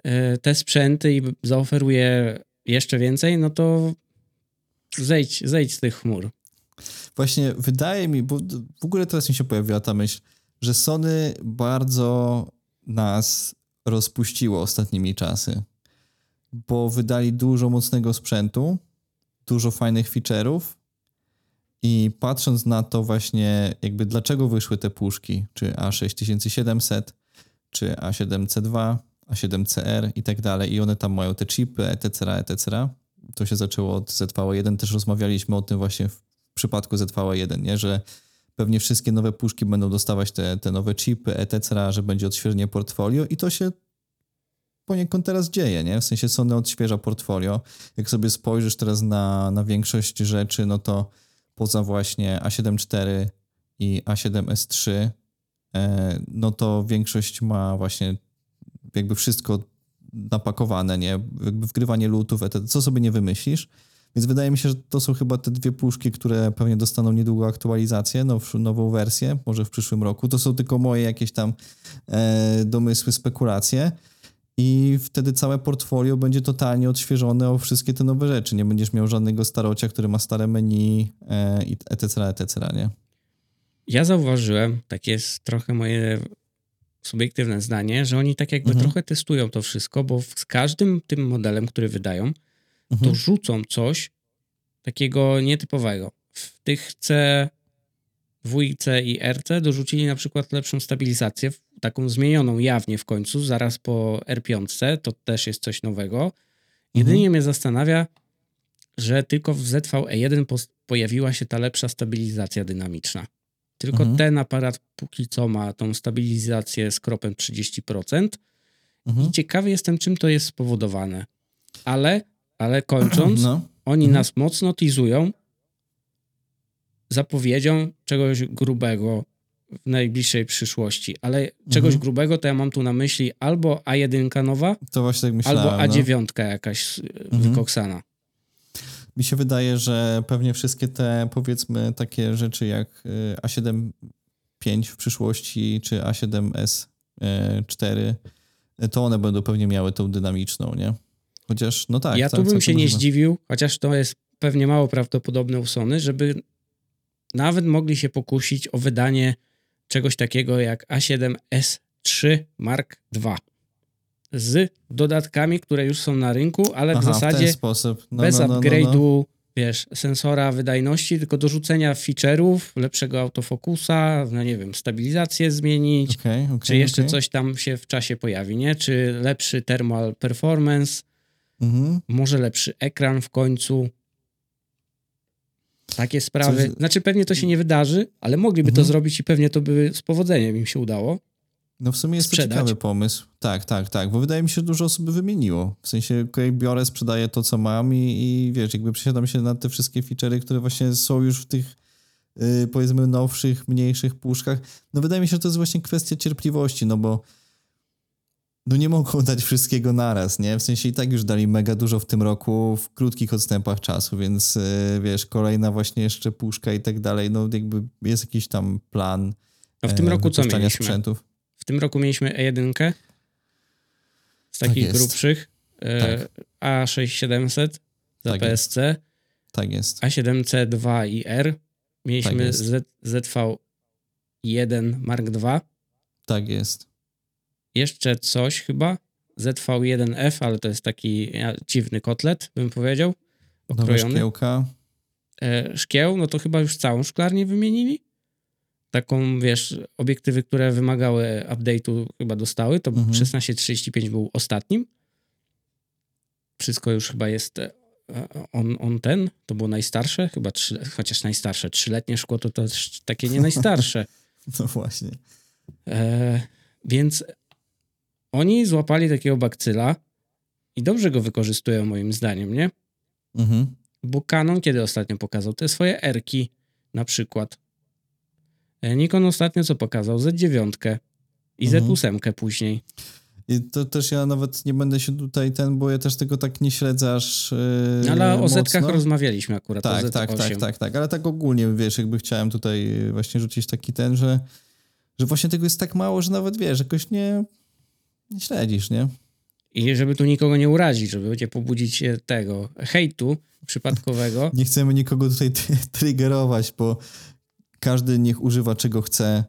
e, te sprzęty i zaoferuje jeszcze więcej, no to zejdź, zejdź z tych chmur. Właśnie wydaje mi, bo w ogóle teraz mi się pojawiła ta myśl, że Sony bardzo nas rozpuściło ostatnimi czasy, bo wydali dużo mocnego sprzętu, dużo fajnych feature'ów i patrząc na to właśnie jakby dlaczego wyszły te puszki, czy A6700, czy A7C2, A7CR i tak dalej i one tam mają te chipy, etc., etc., to się zaczęło od ZV1, też rozmawialiśmy o tym właśnie w przypadku ZV1, nie? że pewnie wszystkie nowe puszki będą dostawać te, te nowe chipy, etc., że będzie odświeżenie portfolio i to się poniekąd teraz dzieje, nie? W sensie Sony odświeża portfolio. Jak sobie spojrzysz teraz na, na większość rzeczy, no to poza właśnie A7 IV i A7S3, e, no to większość ma właśnie jakby wszystko napakowane, nie? Jakby wgrywanie lutów, etc., co sobie nie wymyślisz. Więc wydaje mi się, że to są chyba te dwie puszki, które pewnie dostaną niedługo aktualizację, now, nową wersję, może w przyszłym roku. To są tylko moje jakieś tam e, domysły, spekulacje. I wtedy całe portfolio będzie totalnie odświeżone o wszystkie te nowe rzeczy. Nie będziesz miał żadnego starocia, który ma stare menu e, etc., etc., nie? Ja zauważyłem, tak jest trochę moje subiektywne zdanie, że oni tak jakby Mhm. trochę testują to wszystko, bo z każdym tym modelem, który wydają, to Mhm. rzucą coś takiego nietypowego. W tych C, dwójce i RC dorzucili na przykład lepszą stabilizację, taką zmienioną jawnie w końcu, zaraz po R5, to też jest coś nowego. Jedynie mnie zastanawia, że tylko w ZVE1 pos- pojawiła się ta lepsza stabilizacja dynamiczna. Tylko Mhm. ten aparat póki co ma tą stabilizację z kropem 30%. Mhm. I ciekawy jestem, czym to jest spowodowane. Ale, ale kończąc, No. oni Mhm. nas mocno teasują zapowiedzią czegoś grubego w najbliższej przyszłości. Ale czegoś Mhm. grubego to ja mam tu na myśli albo A1 nowa, To właśnie tak myślałem. albo no. A9 jakaś Mhm. wykoksana. Mi się wydaje, że pewnie wszystkie te powiedzmy takie rzeczy jak y, A7-5 w przyszłości czy A7S4 y, to one będą pewnie miały tą dynamiczną, nie? Chociaż, no tak. ja tu bym się nie możliwe. zdziwił, chociaż to jest pewnie mało prawdopodobne u Sony, żeby nawet mogli się pokusić o wydanie czegoś takiego jak A7S3 Mark II z dodatkami, które już są na rynku, ale w Aha, w zasadzie sposób. No, bez no, no, no, upgrade'u wiesz, sensora wydajności, tylko do rzucenia feature'ów, lepszego autofokusa, no nie wiem, stabilizację zmienić, Okej, okej. czy jeszcze okej. coś tam się w czasie pojawi, nie? Czy lepszy thermal performance, Mhm. może lepszy ekran w końcu. Takie sprawy. Coś- Znaczy pewnie to się nie wydarzy, ale mogliby to Mhm. zrobić i pewnie to by z powodzeniem im się udało. No w sumie jest sprzedać. to ciekawy pomysł. Tak, tak, tak, bo wydaje mi się, że dużo osób by wymieniło. W sensie, okej, biorę, sprzedaję to, co mam i, i wiesz, jakby przesiadam się na te wszystkie feature'y, które właśnie są już w tych yy, powiedzmy nowszych, mniejszych puszkach. No wydaje mi się, że to jest właśnie kwestia cierpliwości, no bo no nie mogą dać wszystkiego naraz, nie? W sensie i tak już dali mega dużo w tym roku w krótkich odstępach czasu, więc yy, wiesz, kolejna właśnie jeszcze puszka i tak dalej, no jakby jest jakiś tam plan No w tym e, roku co mieliśmy? sprzętów. W tym roku mieliśmy E1 z Tak takich jest. grubszych. E, Tak. A6700 za Tak jest. PSC, Tak jest. A7C2 i R. Mieliśmy Tak jest. Z, ZV1 Mark II. Tak jest. Jeszcze coś chyba. ZV1F, ale to jest taki dziwny kotlet, bym powiedział. Okrojony. szkiełka. e, szkieł, no to chyba już całą szklarnię wymienili. Taką, wiesz, obiektywy, które wymagały update'u chyba dostały, to Mhm. 1635 był ostatnim. Wszystko już chyba jest e, on, on ten, to było najstarsze, chyba trzy, chociaż najstarsze, trzyletnie szkło to też takie nie najstarsze. [LAUGHS] No właśnie. E, więc oni złapali takiego bakcyla i dobrze go wykorzystują moim zdaniem, nie? Mhm. Bo Canon kiedy ostatnio pokazał te swoje erki na przykład. E, Nikon ostatnio co pokazał? Z9 i Mhm. Z8 później. I to też ja nawet nie będę się tutaj ten, bo ja też tego tak nie śledzę aż yy, Ale o mocno. zetkach rozmawialiśmy akurat. Tak, o Z8. tak, tak, tak, tak. Ale tak ogólnie, wiesz, jakby chciałem tutaj właśnie rzucić taki ten, że, że właśnie tego jest tak mało, że nawet, wiesz, jakoś nie śledzisz, nie? I żeby tu nikogo nie urazić, żeby będzie pobudzić e, tego hejtu przypadkowego. [LAUGHS] Nie chcemy nikogo tutaj [LAUGHS] triggerować, bo każdy niech używa czego chce.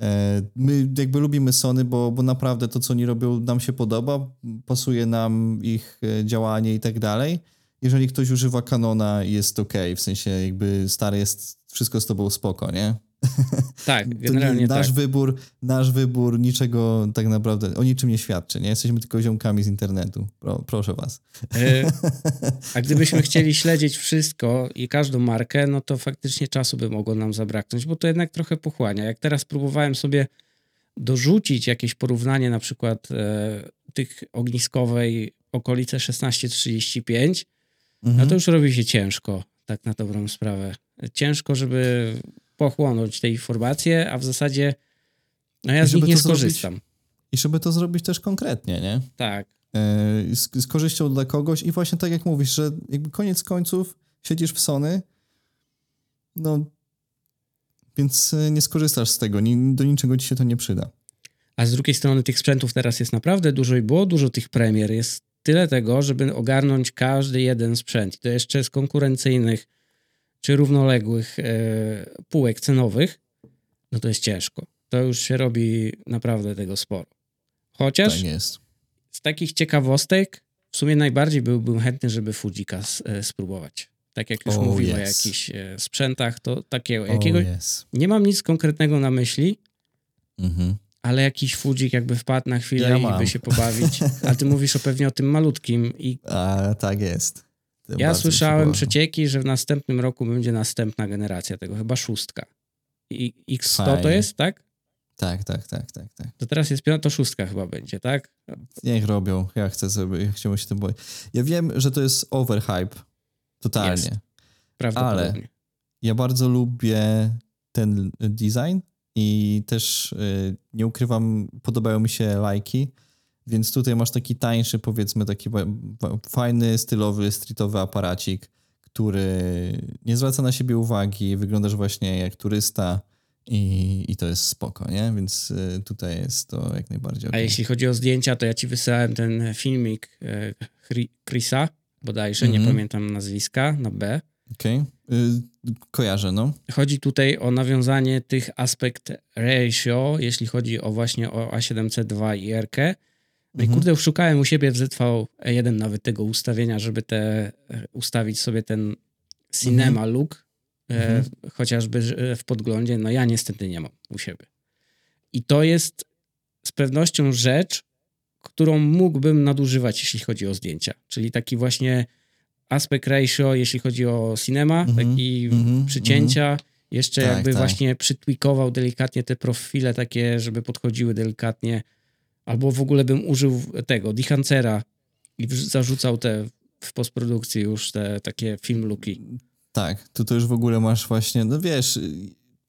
E, My jakby lubimy Sony, bo, bo naprawdę to, co oni robią, nam się podoba, pasuje nam ich e, działanie i tak dalej. Jeżeli ktoś używa Canona, jest ok, w sensie jakby stary jest, wszystko z tobą spoko, nie? [LAUGHS] Tak, generalnie nasz tak. wybór, nasz wybór niczego tak naprawdę, o niczym nie świadczy, nie? Jesteśmy tylko ziomkami z internetu. Pro, proszę was. E, [LAUGHS] A gdybyśmy chcieli śledzić wszystko i każdą markę, no to faktycznie czasu by mogło nam zabraknąć, bo to jednak trochę pochłania. Jak teraz próbowałem sobie dorzucić jakieś porównanie na przykład e, tych ogniskowej okolice 1635, Mhm. no to już robi się ciężko, tak na dobrą sprawę. Ciężko, żeby pochłonąć te informacje, a w zasadzie no ja I z nich nie to zrobić- skorzystam. I żeby to zrobić też konkretnie, nie? Tak. E, z, z korzyścią dla kogoś i właśnie tak jak mówisz, że jakby koniec końców siedzisz w Sony, no więc e, nie skorzystasz z tego, ni, do niczego ci się to nie przyda. A z drugiej strony tych sprzętów teraz jest naprawdę dużo i było dużo tych premier. Jest tyle tego, żeby ogarnąć każdy jeden sprzęt. I to jeszcze z konkurencyjnych czy równoległych e, półek cenowych, no to jest ciężko. To już się robi naprawdę tego sporo. Chociaż Tak z takich ciekawostek w sumie najbardziej byłbym chętny, żeby Fujika e, spróbować. Tak jak już Oh, mówimy o yes. jakichś e, sprzętach, to takiego, O, jakiego, jest. nie mam nic konkretnego na myśli, Mhm. ale jakiś Fujik jakby wpadł na chwilę Ja i mam. by się pobawić. A ty mówisz o pewnie o tym malutkim. I [LAUGHS] A tak jest. To ja słyszałem przecieki, że w następnym roku będzie następna generacja tego, chyba szóstka. I X100 to Fajnie. jest, tak? Tak, tak, tak, tak, tak. To teraz jest piąta, to szóstka chyba będzie, tak? Niech robią. Ja chcę sobie, ja chciałbym się tym boję. Ja wiem, że to jest overhype. Totalnie. Jest. Prawdopodobnie. Ja bardzo lubię ten design i też y, nie ukrywam, podobają mi się lajki, więc tutaj masz taki tańszy, powiedzmy, taki fajny, stylowy, streetowy aparacik, który nie zwraca na siebie uwagi, wyglądasz właśnie jak turysta i, i to jest spoko, nie? Więc y, tutaj jest to jak najbardziej A okej. jeśli chodzi o zdjęcia, to ja ci wysyłałem ten filmik Chri- Chrisa, bodajże, nie Mhm. pamiętam nazwiska, na B. Okej. Y, kojarzę, no. Chodzi tutaj o nawiązanie tych aspekt ratio, jeśli chodzi o właśnie o A7C2 i RK. No i Mhm. kurde, szukałem u siebie w ZV1 nawet tego ustawienia, żeby te, e, ustawić sobie ten cinema look, e, Mhm. chociażby e, w podglądzie, no ja niestety nie mam u siebie. I to jest z pewnością rzecz, którą mógłbym nadużywać, jeśli chodzi o zdjęcia. Czyli taki właśnie aspect ratio, jeśli chodzi o cinema, Mhm, taki mhm, przycięcia, jeszcze Tak, jakby tak. właśnie przytwikował delikatnie te profile takie, żeby podchodziły delikatnie, albo w ogóle bym użył tego, Dehancera i zarzucał te w postprodukcji już te takie film looki. Tak, tu to już w ogóle masz właśnie, no wiesz,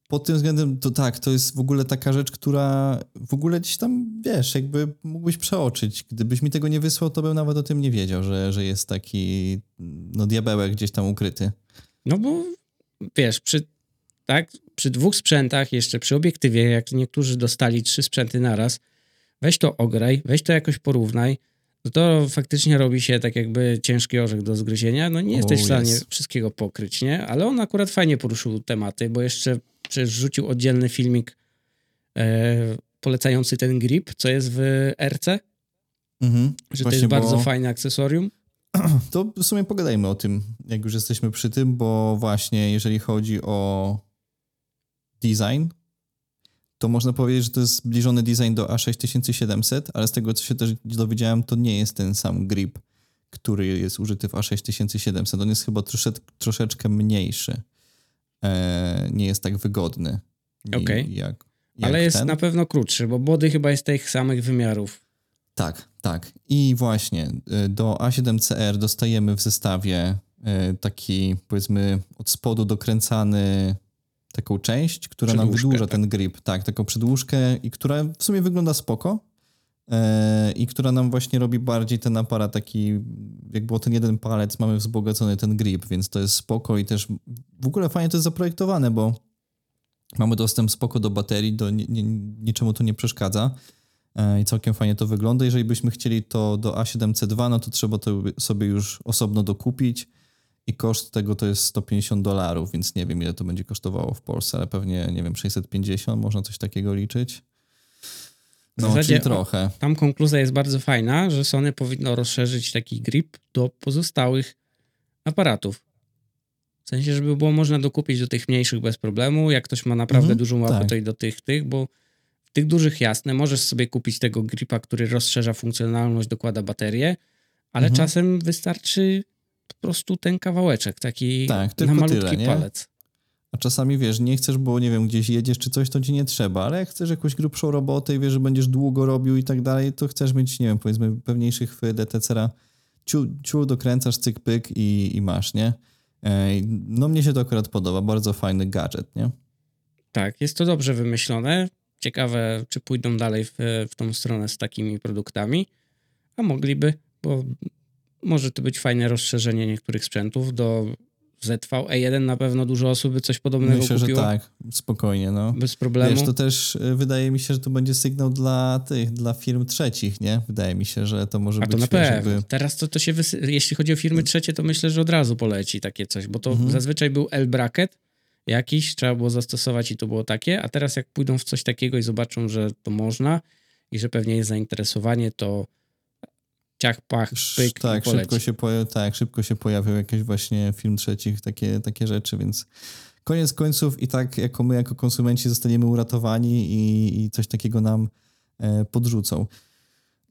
pod tym względem to tak, to jest w ogóle taka rzecz, która w ogóle gdzieś tam, wiesz, jakby mógłbyś przeoczyć. Gdybyś mi tego nie wysłał, to bym nawet o tym nie wiedział, że, że jest taki, no diabełek gdzieś tam ukryty. No bo wiesz, przy, tak, przy dwóch sprzętach, jeszcze przy obiektywie, jak niektórzy dostali trzy sprzęty naraz, weź to ograj, weź to jakoś porównaj, no to faktycznie robi się tak jakby ciężki orzech do zgryzienia. No nie O, jesteś w stanie jest. wszystkiego pokryć, nie? Ale on akurat fajnie poruszył tematy, bo jeszcze przecież rzucił oddzielny filmik e, polecający ten grip, co jest w RC, Mhm. że to jest bardzo bo- fajne akcesorium. [CLEARS THROAT] To w sumie pogadajmy o tym, jak już jesteśmy przy tym, bo właśnie jeżeli chodzi o design, to można powiedzieć, że to jest zbliżony design do A6700, ale z tego, co się też dowiedziałem, to nie jest ten sam grip, który jest użyty w A6700. On jest chyba troszeczkę, troszeczkę mniejszy. E, nie jest tak wygodny. Okej. Jak, Ale jak jest ten. na pewno krótszy, bo body chyba jest tych samych wymiarów. Tak, tak. I właśnie y, do A7CR dostajemy w zestawie y, taki, powiedzmy, od spodu dokręcany taką część, która nam wydłuża tak. ten grip. Tak, taką przedłużkę i która w sumie wygląda spoko. y, I która nam właśnie robi bardziej ten aparat taki, jakby o ten jeden palec mamy wzbogacony ten grip, więc to jest spoko i też w ogóle fajnie to jest zaprojektowane, bo mamy dostęp spoko do baterii, do ni- ni- niczemu to nie przeszkadza. E, i całkiem fajnie to wygląda. Jeżeli byśmy chcieli to do A7C2, no to trzeba to sobie już osobno dokupić i koszt tego to jest 150 dolarów, więc nie wiem ile to będzie kosztowało w Polsce, ale pewnie, nie wiem, 650, można coś takiego liczyć. No, zasadzie trochę. Tam konkluzja jest bardzo fajna, że Sony powinno rozszerzyć taki grip do pozostałych aparatów. W sensie, żeby było można dokupić do tych mniejszych bez problemu. Jak ktoś ma naprawdę Mhm, dużą łapę, tak. to i do tych, tych, bo w tych dużych jasne, możesz sobie kupić tego gripa, który rozszerza funkcjonalność, dokłada baterię, ale Mhm. czasem wystarczy po prostu ten kawałeczek, taki Tak, na tylko malutki tyle, nie? palec. A czasami wiesz, nie chcesz, bo nie wiem, gdzieś jedziesz czy coś, to ci nie trzeba, ale jak chcesz jakąś grubszą robotę i wiesz, że będziesz długo robił i tak dalej, to chcesz mieć, nie wiem, powiedzmy pewniejszy chwyt DTCR-a, ciu, ciu dokręcasz, cyk, pyk i, i masz, nie? Ej, No mnie się to akurat podoba, bardzo fajny gadżet, nie? Tak, jest to dobrze wymyślone. Ciekawe, czy pójdą dalej w, w tą stronę z takimi produktami, a mogliby, bo może to być fajne rozszerzenie niektórych sprzętów do ZV-E1 na pewno dużo osób by coś podobnego Myślę, że kupiło tak, spokojnie, no. bez problemu. Wiesz, to też y, wydaje mi się, że to będzie sygnał dla tych, dla firm trzecich, nie? Wydaje mi się, że to może a być, to na wiesz, pewno. jakby... Teraz to, to się, wysy... jeśli chodzi o firmy trzecie, to myślę, że od razu poleci takie coś, bo to Mhm. zazwyczaj był L-bracket jakiś, trzeba było zastosować i to było takie, a teraz jak pójdą w coś takiego i zobaczą, że to można i że pewnie jest zainteresowanie, to ciach, pach, pyk tak, szybko się poja- tak, szybko się pojawią jakieś właśnie film trzecich, takie, takie rzeczy, więc koniec końców i tak jako my, jako konsumenci zostaniemy uratowani i, i coś takiego nam e, podrzucą.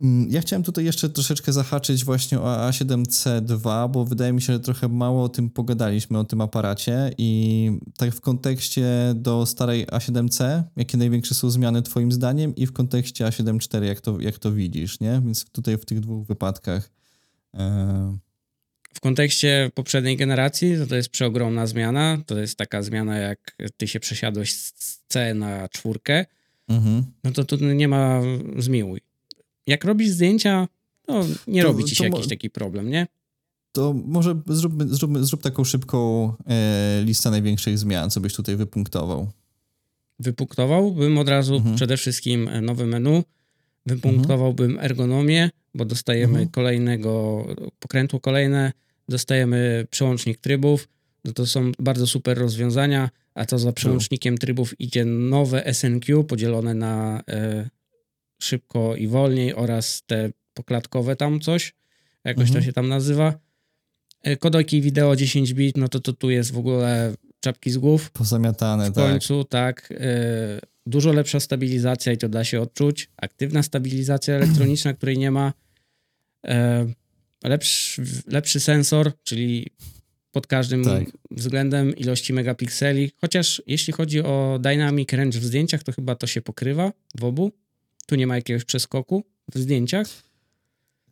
Mm, Ja chciałem tutaj jeszcze troszeczkę zahaczyć właśnie o A7C2, bo wydaje mi się, że trochę mało o tym pogadaliśmy, o tym aparacie i tak w kontekście do starej A7C, jakie największe są zmiany twoim zdaniem i w kontekście A7 IV, jak to, jak to widzisz, nie? Więc tutaj w tych dwóch wypadkach e, W kontekście poprzedniej generacji to, to jest przeogromna zmiana. To jest taka zmiana, jak ty się przesiadłeś z C na czwórkę, mhm. no to tu nie ma zmiłuj. Jak robisz zdjęcia, no nie To- robi ci się to jakiś taki problem, nie? To może zróbmy, zróbmy, zrób taką szybką e, listę największych zmian, co byś tutaj wypunktował. Wypunktowałbym od razu Mhm. przede wszystkim nowe menu, wypunktowałbym ergonomię, bo dostajemy Mhm. kolejnego pokrętło kolejne, dostajemy przełącznik trybów, no to są bardzo super rozwiązania, a to za przełącznikiem trybów idzie nowe SNQ podzielone na e, szybko i wolniej oraz te poklatkowe tam coś, jakoś to Mhm. się tam nazywa. E, Kodojki wideo 10 bit, no to, to tu jest w ogóle czapki z głów. Pozamiatane, W tak. końcu, tak. e, Dużo lepsza stabilizacja i to da się odczuć. Aktywna stabilizacja [CLEARS THROAT] elektroniczna, której nie ma. E, Lepszy, lepszy sensor, czyli pod każdym Tak. względem ilości megapikseli. Chociaż jeśli chodzi o dynamic range w zdjęciach, to chyba to się pokrywa w obu. Tu nie ma jakiegoś przeskoku w zdjęciach.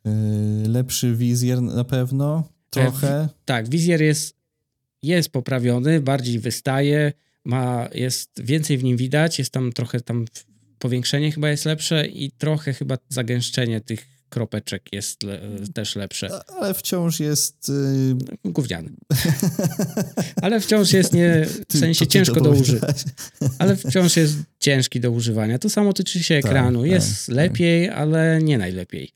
Yy, lepszy wizjer na pewno, trochę. Tak, wizjer jest, jest poprawiony, bardziej wystaje, ma, jest więcej w nim widać, jest tam trochę tam powiększenie chyba jest lepsze i trochę chyba zagęszczenie tych kropeczek jest le, też lepsze. Ale wciąż jest... Yy, Gówniany. [LAUGHS] Ale wciąż jest nie, w sensie ty ciężko do używania. Ale wciąż jest ciężki do używania. To samo tyczy się Tak, ekranu. tak, jest tak. lepiej, ale nie najlepiej.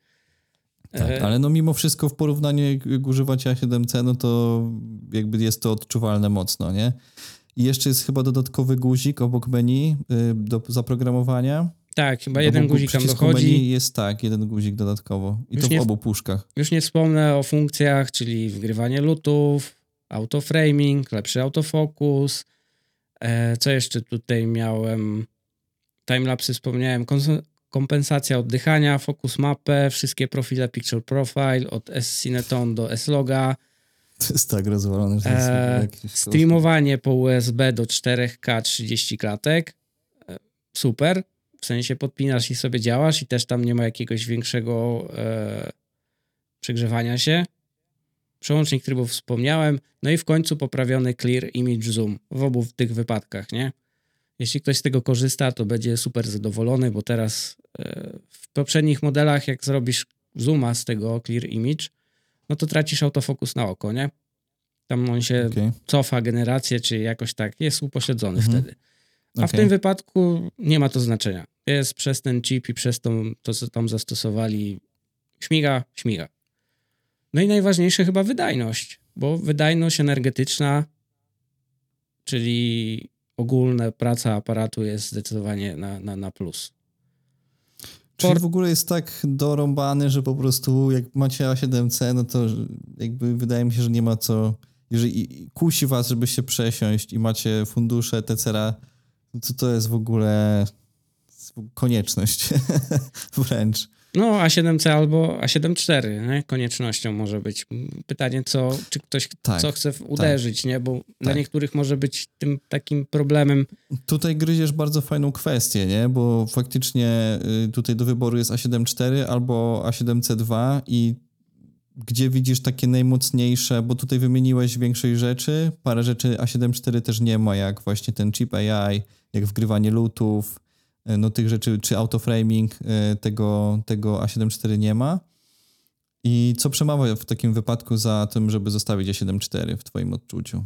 Tak, E, ale no mimo wszystko w porównaniu jak, używacie A7C, no to jakby jest to odczuwalne mocno, nie? I jeszcze jest chyba dodatkowy guzik obok menu y, do zaprogramowania. Tak, chyba jeden guzik tam dochodzi. Jest tak, jeden guzik dodatkowo. I Już to w nie obu puszkach. Już nie wspomnę o funkcjach, czyli wgrywanie lutów, autoframing, lepszy autofokus. E, co jeszcze tutaj miałem? Timelapsy wspomniałem, kompensacja oddychania, focus mapę, wszystkie profile picture profile od S-Cineton do S-Loga, [LAUGHS] To jest tak rozwalone, że e, streamowanie po USB do 4K 30 klatek. E, super. W sensie podpinasz i sobie działasz i też tam nie ma jakiegoś większego e, przegrzewania się. Przełącznik trybów wspomniałem. No i w końcu poprawiony Clear Image Zoom w obu tych wypadkach, nie? Jeśli ktoś z tego korzysta, to będzie super zadowolony, bo teraz e, w poprzednich modelach, jak zrobisz zooma z tego Clear Image, no to tracisz autofokus na oko, nie? Tam on się Okej, cofa generację, czy jakoś tak, jest upośledzony Mhm. wtedy. A w okej. tym wypadku nie ma to znaczenia. Jest przez ten chip i przez tą, to, co tam zastosowali, śmiga, śmiga. No i najważniejsze chyba wydajność, bo wydajność energetyczna, czyli ogólna praca aparatu jest zdecydowanie na, na, na plus. Czyli Port- w ogóle jest tak dorąbany, że po prostu jak macie A7C, no to jakby wydaje mi się, że nie ma co... Jeżeli kusi was, żeby się przesiąść i macie fundusze no to to jest w ogóle konieczność [LAUGHS] wręcz. No, A7C albo A7-4, nie? koniecznością może być. Pytanie, co, czy ktoś Tak, co chce uderzyć, nie? Bo dla Tak. niektórych może być tym takim problemem. Tutaj gryziesz bardzo fajną kwestię, nie? Bo faktycznie y, tutaj do wyboru jest A7 IV albo A7C2 i gdzie widzisz takie najmocniejsze, bo tutaj wymieniłeś większość rzeczy, parę rzeczy A7 IV też nie ma, jak właśnie ten chip AI, jak wgrywanie lootów, y, no tych rzeczy, czy autoframing, y, tego, tego A7 IV nie ma. I co przemawia w takim wypadku za tym, żeby zostawić A7 IV w twoim odczuciu?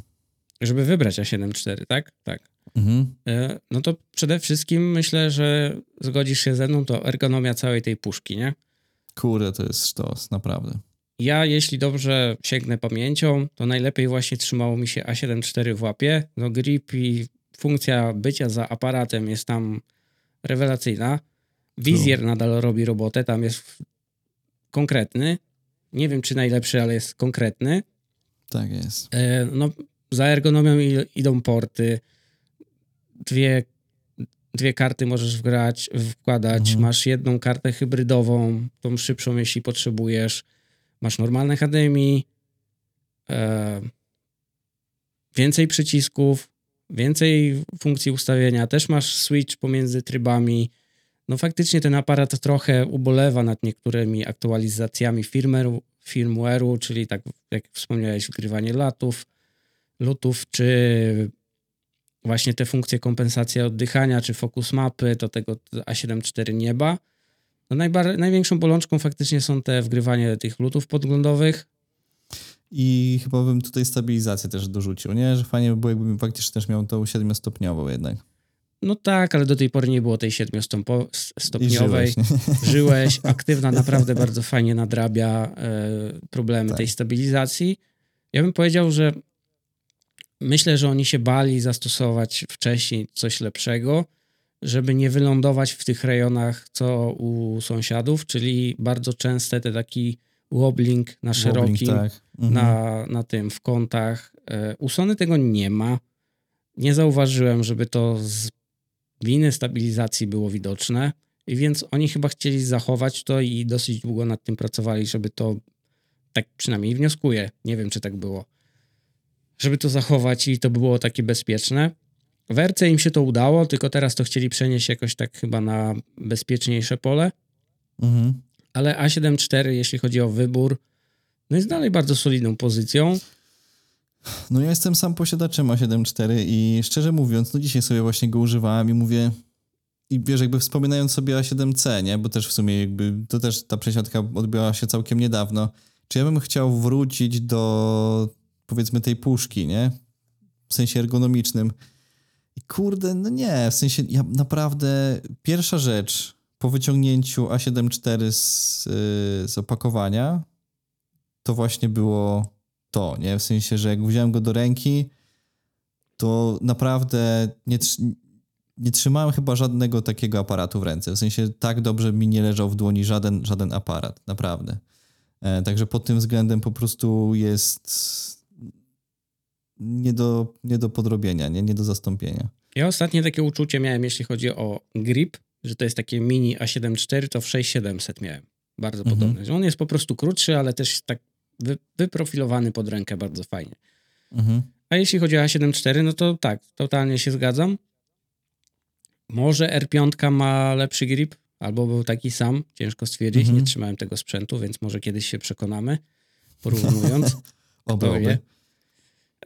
Żeby wybrać A7-4, tak? Tak. Mhm. E, No to przede wszystkim myślę, że zgodzisz się ze mną, to ergonomia całej tej puszki, nie? Kurde, to jest sztos, naprawdę. Ja, jeśli dobrze sięgnę pamięcią, to najlepiej właśnie trzymało mi się A7-4 w łapie. No grip i funkcja bycia za aparatem jest tam rewelacyjna. Wizjer nadal robi robotę, tam jest konkretny. Nie wiem, czy najlepszy, ale jest konkretny. Tak jest. E, No, za ergonomią idą porty. Dwie, dwie karty możesz wgrać, wkładać. Mhm. Masz jedną kartę hybrydową, tą szybszą, jeśli potrzebujesz. Masz normalne HDMI. E, więcej przycisków, więcej funkcji ustawienia. Też masz switch pomiędzy trybami. No faktycznie ten aparat trochę ubolewa nad niektórymi aktualizacjami firmware'u, firmware'u czyli tak jak wspomniałeś, wgrywanie latów, lutów, czy właśnie te funkcje kompensacji oddychania, czy fokus mapy, to tego A7 IV nie ma. No najbar- największą bolączką faktycznie są te wgrywanie tych lutów podglądowych. I chyba bym tutaj stabilizację też dorzucił, nie? Że fajnie by było, jakbym faktycznie też miał tą siedmiostopniową jednak. No tak, ale do tej pory nie było tej siedmiostopniowej. żyłeś? [LAUGHS] Żyłeś, aktywna naprawdę bardzo fajnie nadrabia e, problemy Tak. tej stabilizacji. Ja bym powiedział, że myślę, że oni się bali zastosować wcześniej coś lepszego, żeby nie wylądować w tych rejonach, co u sąsiadów, czyli bardzo częste te taki wobbling na szerokim, Wobbling, tak. Mhm. na, na tym, w kątach. E, U Sony tego nie ma. Nie zauważyłem, żeby to z winy stabilizacji było widoczne. I więc oni chyba chcieli zachować to i dosyć długo nad tym pracowali, żeby to, tak przynajmniej wnioskuję, nie wiem czy tak było, żeby to zachować i to było takie bezpieczne. W RC im się to udało, tylko teraz to chcieli przenieść jakoś tak chyba na bezpieczniejsze pole. Mhm. Ale A7 IV, jeśli chodzi o wybór, no jest dalej bardzo solidną pozycją. No ja jestem sam posiadaczem A7 IV i szczerze mówiąc, no dzisiaj sobie właśnie go używałem i mówię i wiesz, jakby wspominając sobie A7C, nie? Bo też w sumie jakby to też ta przesiadka odbyła się całkiem niedawno. Czy ja bym chciał wrócić do powiedzmy tej puszki, nie? W sensie ergonomicznym. I kurde, no nie, w sensie ja naprawdę pierwsza rzecz po wyciągnięciu A7 IV z, yy, z opakowania to właśnie było to, nie? W sensie, że jak wziąłem go do ręki, to naprawdę nie, nie trzymałem chyba żadnego takiego aparatu w ręce. W sensie tak dobrze mi nie leżał w dłoni żaden, żaden aparat, naprawdę. E, także pod tym względem po prostu jest nie do, nie do podrobienia, nie, nie do zastąpienia. Ja ostatnie takie uczucie miałem, jeśli chodzi o grip, że to jest takie mini A7 IV, to w 6700 miałem. Bardzo Mhm. podobne. On jest po prostu krótszy, ale też tak wy, wyprofilowany pod rękę bardzo fajnie. Mhm. A jeśli chodzi o A7 IV, no to tak, totalnie się zgadzam. Może R5 ma lepszy grip, albo był taki sam, ciężko stwierdzić, Mhm. nie trzymałem tego sprzętu, więc może kiedyś się przekonamy, porównując. [LAUGHS] Oby, oby.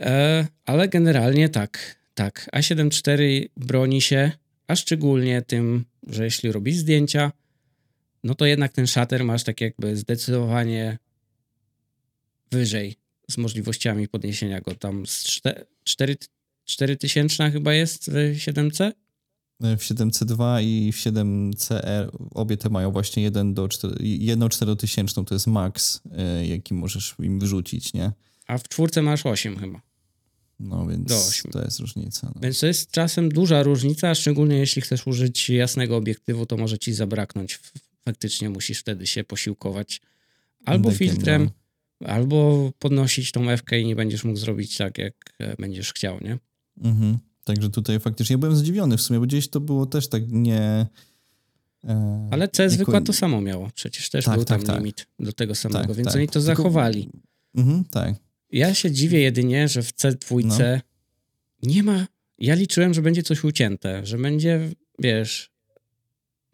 E, ale generalnie tak, tak. A7 IV broni się, a szczególnie tym, że jeśli robisz zdjęcia, no to jednak ten shutter masz tak jakby zdecydowanie wyżej z możliwościami podniesienia go. Tam z 4, 4000 chyba jest w 7C? W 7C2 i w 7CR obie te mają właśnie 1 do 4, jedną 4000, to jest max, y, jaki możesz im wyrzucić, nie? A w czwórce masz 8 chyba. No więc Do to jest różnica. No. Więc to jest czasem duża różnica, szczególnie jeśli chcesz użyć jasnego obiektywu, to może ci zabraknąć. Faktycznie musisz wtedy się posiłkować albo Indekiem, filtrem, no. albo podnosić tą F i nie będziesz mógł zrobić tak, jak e, będziesz chciał, nie? Mhm. Także tutaj faktycznie ja byłem zdziwiony w sumie, bo gdzieś to było też tak nie... E, Ale C jako- to samo miało. Przecież też Tak, był tam tak, tak. limit do tego samego, Tak, więc tak. oni to Tylko- zachowali. Mhm, tak. Ja się dziwię jedynie, że w C2 No. nie ma. Ja liczyłem, że będzie coś ucięte, że będzie, wiesz,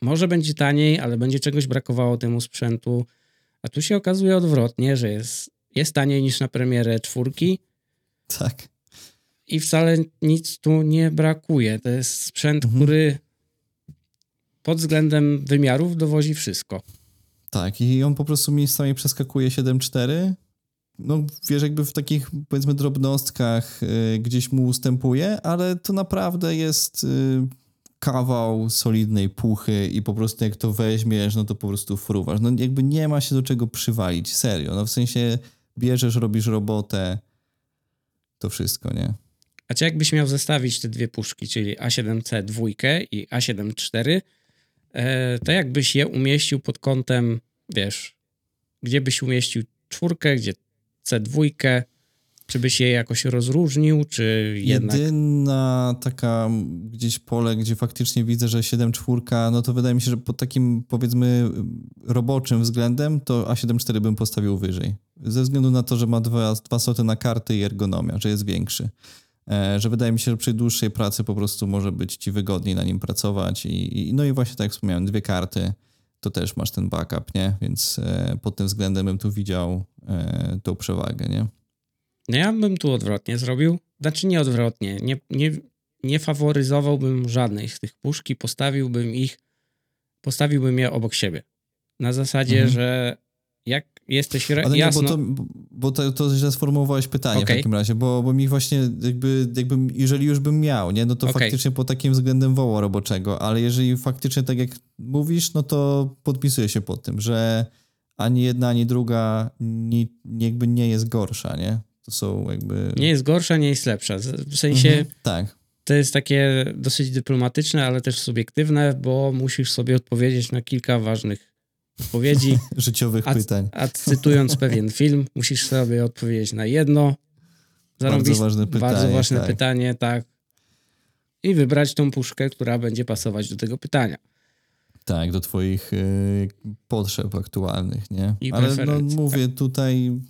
może będzie taniej, ale będzie czegoś brakowało temu sprzętu. A tu się okazuje odwrotnie, że jest, jest taniej niż na premierę czwórki Tak. i wcale nic tu nie brakuje. To jest sprzęt, Mhm. który pod względem wymiarów dowozi wszystko. Tak, i on po prostu miejscami przeskakuje 7.4. No, wiesz, jakby w takich, powiedzmy, drobnostkach y, gdzieś mu ustępuje, ale to naprawdę jest y, kawał solidnej puchy i po prostu jak to weźmiesz, no to po prostu fruwasz. No jakby nie ma się do czego przywalić, serio. No w sensie bierzesz, robisz robotę, to wszystko, nie? A czy jakbyś miał zestawić te dwie puszki, czyli A7C dwójkę i A7 IV, e, to jakbyś je umieścił pod kątem, wiesz, gdzie byś umieścił czwórkę, gdzie C2, czy byś je jakoś rozróżnił, czy jednak... Jedyna taka gdzieś pole, gdzie faktycznie widzę, że 7.4, no to wydaje mi się, że pod takim powiedzmy roboczym względem, to A7.4 bym postawił wyżej. Ze względu na to, że ma dwa, dwa sloty na karty i ergonomia, że jest większy. E, że wydaje mi się, że przy dłuższej pracy po prostu może być ci wygodniej na nim pracować. I, i, no i właśnie tak jak wspomniałem, dwie karty, to też masz ten backup, nie? Więc e, pod tym względem bym tu widział e, tą przewagę, nie? No ja bym tu odwrotnie zrobił. Znaczy nie odwrotnie. Nie, nie, nie faworyzowałbym żadnej z tych puszki, postawiłbym ich, postawiłbym je obok siebie. Na zasadzie, Mhm. że jak jesteś re- Ale jasno... nie, bo, to, bo to, to źle sformułowałeś pytanie Okej. w takim razie, bo, bo mi właśnie jakby, jakby, jeżeli już bym miał, nie, no to Okej. faktycznie po takim względem woła roboczego, ale jeżeli faktycznie tak jak mówisz, no to podpisuję się pod tym, że ani jedna, ani druga ni, jakby nie jest gorsza, nie? To są jakby... Nie jest gorsza, nie jest lepsza. W sensie Mhm, tak, to jest takie dosyć dyplomatyczne, ale też subiektywne, bo musisz sobie odpowiedzieć na kilka ważnych odpowiedzi. [LAUGHS] Życiowych A, pytań. a cytując pewien film, musisz sobie odpowiedzieć na jedno. Bardzo ważne pytanie. Bardzo ważne tak. pytanie, tak. I wybrać tą puszkę, która będzie pasować do tego pytania. Tak, do twoich y, potrzeb aktualnych, nie? I Ale no, mówię tutaj...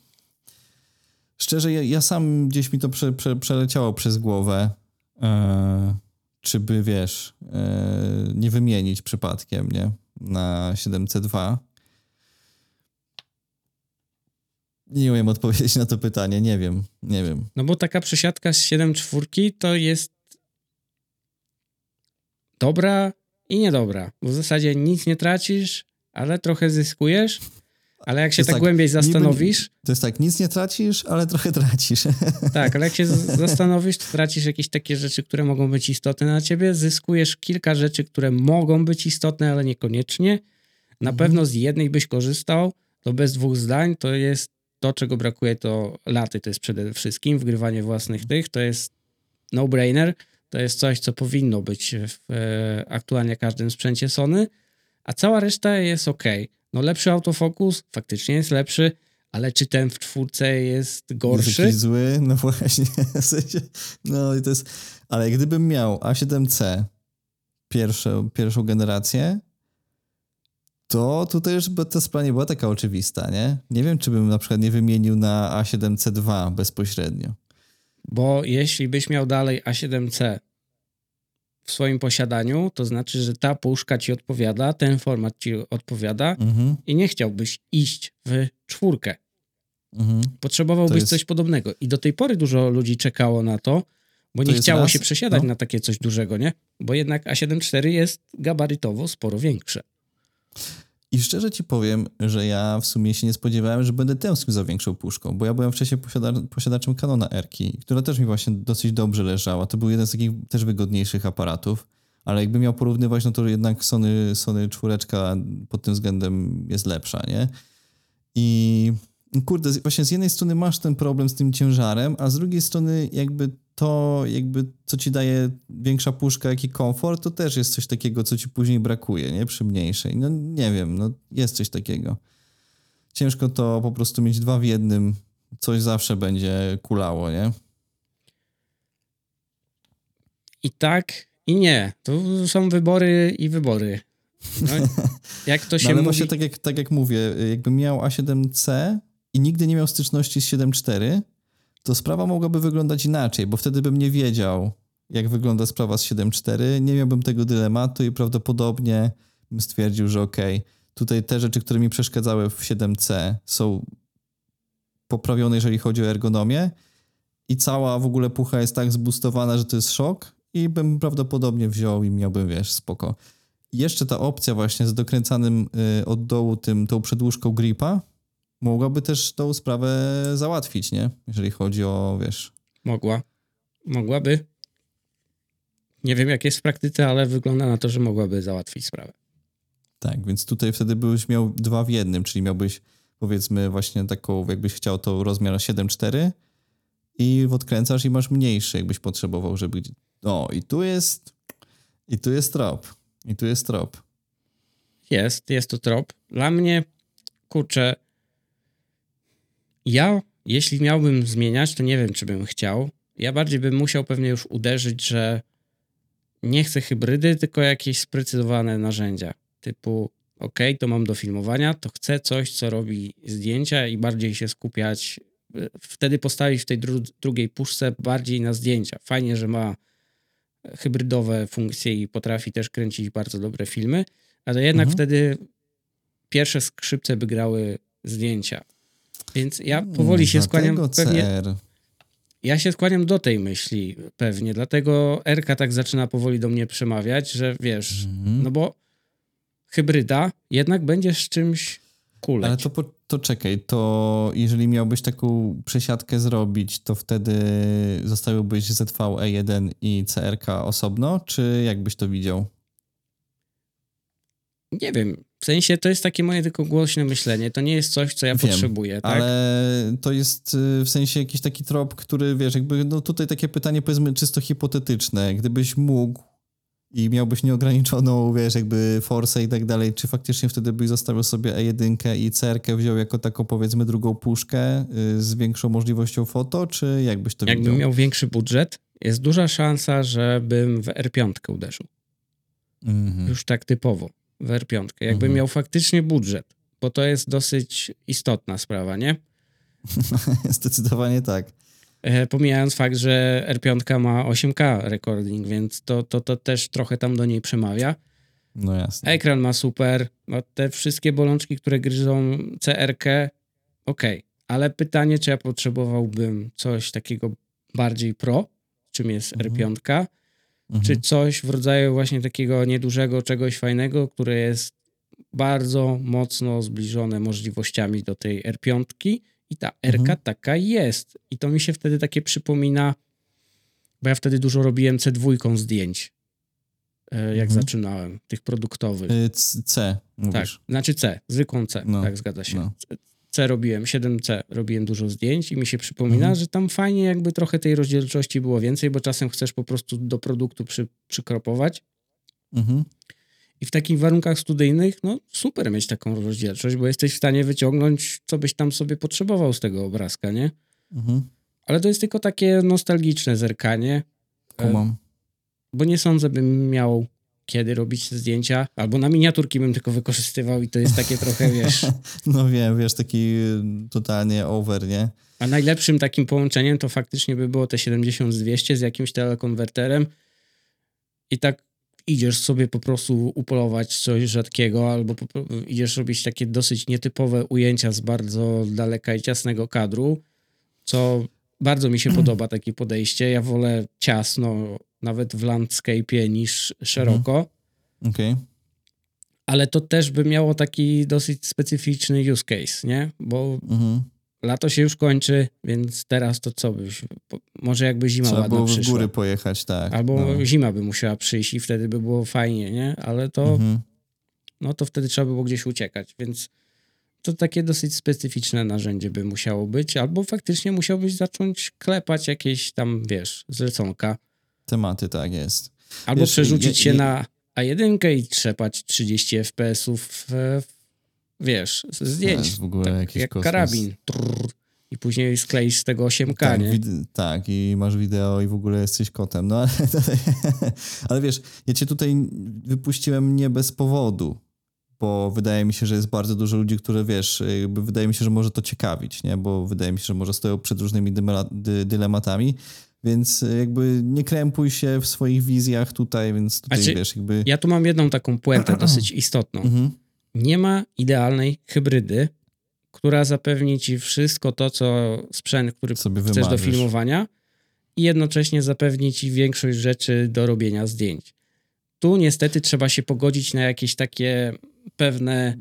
Szczerze, ja, ja sam gdzieś mi to prze, prze, przeleciało przez głowę, e, czy by, wiesz, e, nie wymienić przypadkiem, nie? Na 7C2. Nie umiem odpowiedzieć na to pytanie, nie wiem, nie wiem. No bo taka przesiadka z 7 czwórki to jest dobra i niedobra. Bo w zasadzie nic nie tracisz, ale trochę zyskujesz. Ale jak się tak, tak, głębiej niby- zastanowisz, To jest tak, nic nie tracisz, ale trochę tracisz. [LAUGHS] tak, ale jak się zastanowisz, to tracisz jakieś takie rzeczy, które mogą być istotne dla ciebie, zyskujesz kilka rzeczy, które mogą być istotne, ale niekoniecznie. Na Mhm. pewno z jednej byś korzystał, to bez dwóch zdań, to jest to, czego brakuje, to laty, to jest przede wszystkim wgrywanie własnych tych, to jest no-brainer, to jest coś, co powinno być w e, aktualnie każdym sprzęcie Sony, a cała reszta jest ok. No lepszy autofokus, faktycznie jest lepszy, ale czy ten w czwórce jest Jest gorszy? jakiś zły, no właśnie. [LAUGHS] w sensie, No i to jest. Ale gdybym miał A7C pierwszą, pierwszą generację, to tutaj już by ta sprawa nie była taka oczywista, nie? Nie wiem, czy bym na przykład nie wymienił na A7C2 bezpośrednio. Bo jeśli byś miał dalej A7C w swoim posiadaniu, to znaczy, że ta puszka ci odpowiada, ten format ci odpowiada Mhm, i nie chciałbyś iść w czwórkę. mhm. Potrzebowałbyś jest- coś podobnego. I do tej pory dużo ludzi czekało na to, bo To nie chciało raz, się przesiadać no. na takie coś dużego, nie? Bo jednak A7 IV jest gabarytowo sporo większe. I szczerze ci powiem, że ja w sumie się nie spodziewałem, że będę tęsknił za większą puszką, bo ja byłem wcześniej posiada posiadaczem Canona Erki, która też mi właśnie dosyć dobrze leżała. To był jeden z takich też wygodniejszych aparatów, ale jakbym miał porównywać, no to jednak Sony, Sony czwóreczka pod tym względem jest lepsza, nie? I kurde, właśnie z jednej strony masz ten problem z tym ciężarem, a z drugiej strony jakby to, jakby co ci daje większa puszka, jak i komfort, to też jest coś takiego, co ci później brakuje, nie? Przy mniejszej. No nie wiem, no jest coś takiego. Ciężko to po prostu mieć dwa w jednym, coś zawsze będzie kulało, nie? I tak, i nie. Tu są wybory i wybory. No, [LAUGHS] jak to No się ale mówi... właśnie tak jak, tak jak mówię, jakbym miał A7C i nigdy nie miał styczności z 7.4, to sprawa mogłaby wyglądać inaczej, bo wtedy bym nie wiedział, jak wygląda sprawa z 7.4, nie miałbym tego dylematu i prawdopodobnie bym stwierdził, że okej, tutaj te rzeczy, które mi przeszkadzały w 7C są poprawione, jeżeli chodzi o ergonomię. I cała w ogóle pucha jest tak zbustowana, że to jest szok i bym prawdopodobnie wziął i miałbym, wiesz, spoko. Jeszcze ta opcja właśnie z dokręcanym y, od dołu tym, tą przedłużką gripa mogłaby też tą sprawę załatwić, nie? Jeżeli chodzi o, wiesz... Mogła. Mogłaby. Nie wiem, jak jest w praktyce, ale wygląda na to, że mogłaby załatwić sprawę. Tak, więc tutaj wtedy byś miał dwa w jednym, czyli miałbyś powiedzmy właśnie taką, jakbyś chciał to rozmiar 7,4 i odkręcasz i masz mniejszy, jakbyś potrzebował, żeby... O, i tu jest... I tu jest trop. I tu jest trop. Jest, jest to trop. Dla mnie, kurczę, ja, jeśli miałbym zmieniać, to nie wiem, czy bym chciał. Ja bardziej bym musiał pewnie już uderzyć, że nie chcę hybrydy, tylko jakieś sprecyzowane narzędzia. Typu, ok, to mam do filmowania, to chcę coś, co robi zdjęcia i bardziej się skupiać. y, Wtedy postawić w tej dru drugiej puszce bardziej na zdjęcia. Fajnie, że ma hybrydowe funkcje i potrafi też kręcić bardzo dobre filmy, ale jednak Mhm. wtedy pierwsze skrzypce by grały zdjęcia. Więc ja powoli się skłaniam pewnie, CR. ja się skłaniam do tej myśli pewnie, dlatego Erka tak zaczyna powoli do mnie przemawiać, że wiesz, Mhm. no bo hybryda jednak będzie z czymś kuleć. Ale to, po, to czekaj, to jeżeli miałbyś taką przesiadkę zrobić, to wtedy zostawiłbyś ZV-E1 i CRK osobno, czy jak byś to widział? Nie wiem, w sensie to jest takie moje tylko głośne myślenie, to nie jest coś, co ja Wiem, potrzebuję, tak? Ale to jest y, w sensie jakiś taki trop, który wiesz, jakby no tutaj takie pytanie powiedzmy czysto hipotetyczne. Gdybyś mógł i miałbyś nieograniczoną, wiesz, jakby forsę i tak dalej, czy faktycznie wtedy byś zostawił sobie E1 i CR wziął jako taką, powiedzmy, drugą puszkę y, z większą możliwością foto, czy jakbyś to Jakbym widział? miał większy budżet, jest duża szansa, żebym w R5 uderzył. Mhm. Już tak typowo w R5. Jakbym Mhm. miał faktycznie budżet, bo to jest dosyć istotna sprawa, nie? [LAUGHS] Zdecydowanie tak. E, Pomijając fakt, że R5 ma 8K recording, więc to, to, to też trochę tam do niej przemawia. No jasne. Ekran ma super, no te wszystkie bolączki, które gryzą CR-kę, okej. Ale pytanie, czy ja potrzebowałbym coś takiego bardziej pro, czym jest Mhm. R5, Mhm. czy coś w rodzaju właśnie takiego niedużego czegoś fajnego, które jest bardzo mocno zbliżone możliwościami do tej R5 i ta R Mhm. taka jest. I to mi się wtedy takie przypomina, bo ja wtedy dużo robiłem C2 zdjęć, e, jak Mhm. zaczynałem, tych produktowych. Y, C, C Tak, mówisz. znaczy C, zwykłą C, No, tak zgadza się. no. C- robiłem, 7C robiłem dużo zdjęć i mi się przypomina, Mhm. że tam fajnie jakby trochę tej rozdzielczości było więcej, bo czasem chcesz po prostu do produktu przy, przykropować Mhm. i w takich warunkach studyjnych, no super mieć taką rozdzielczość, bo jesteś w stanie wyciągnąć, co byś tam sobie potrzebował z tego obrazka, nie? Mhm. Ale to jest tylko takie nostalgiczne zerkanie, Kumam. bo nie sądzę, bym miał kiedy robić te zdjęcia, albo na miniaturki bym tylko wykorzystywał i to jest takie trochę, wiesz... [LAUGHS] No wiem, wiesz, taki y, totalnie over, nie? A najlepszym takim połączeniem to faktycznie by było te 70-200 z jakimś telekonwerterem i tak idziesz sobie po prostu upolować coś rzadkiego albo idziesz robić takie dosyć nietypowe ujęcia z bardzo daleka i ciasnego kadru, co bardzo mi się podoba takie podejście. Ja wolę ciasno, nawet w landscape'ie niż szeroko, Okej. ale to też by miało taki dosyć specyficzny use case, nie? Bo Mhm. lato się już kończy, więc teraz to co byś, może jakby zima Trzeba ładna było w przyszła. góry pojechać, tak. Albo no. zima by musiała przyjść i wtedy by było fajnie, nie? Ale to, Mhm. no to wtedy trzeba by było gdzieś uciekać, więc to takie dosyć specyficzne narzędzie by musiało być, albo faktycznie musiałbyś zacząć klepać jakieś tam, wiesz, zleconka, Tematy, tak jest. albo Wiesz, przerzucić je- się je- na A1 i trzepać 30 FPS-ów, wiesz, zdjęć, jest w ogóle tak, jakiś jak kosmos. karabin. Trrr. I później skleisz z tego 8K, Tak, nie? tak, i masz wideo i w ogóle jesteś kotem. No [LAUGHS] ale, ale wiesz, ja cię tutaj wypuściłem nie bez powodu, bo wydaje mi się, że jest bardzo dużo ludzi, które wiesz, jakby wydaje mi się, że może to ciekawić, nie? Bo wydaje mi się, że może stoją przed różnymi dymela- dy, dylematami, więc jakby nie krępuj się w swoich wizjach tutaj, więc tutaj Znaczy, wiesz, jakby... Ja tu mam jedną taką puentę [CLEARS THROAT] dosyć istotną. Mhm. Nie ma idealnej hybrydy, która zapewni ci wszystko to, co sprzęt, który chcesz do wymarzysz. filmowania i jednocześnie zapewni ci większość rzeczy do robienia zdjęć. Tu niestety trzeba się pogodzić na jakieś takie pewne...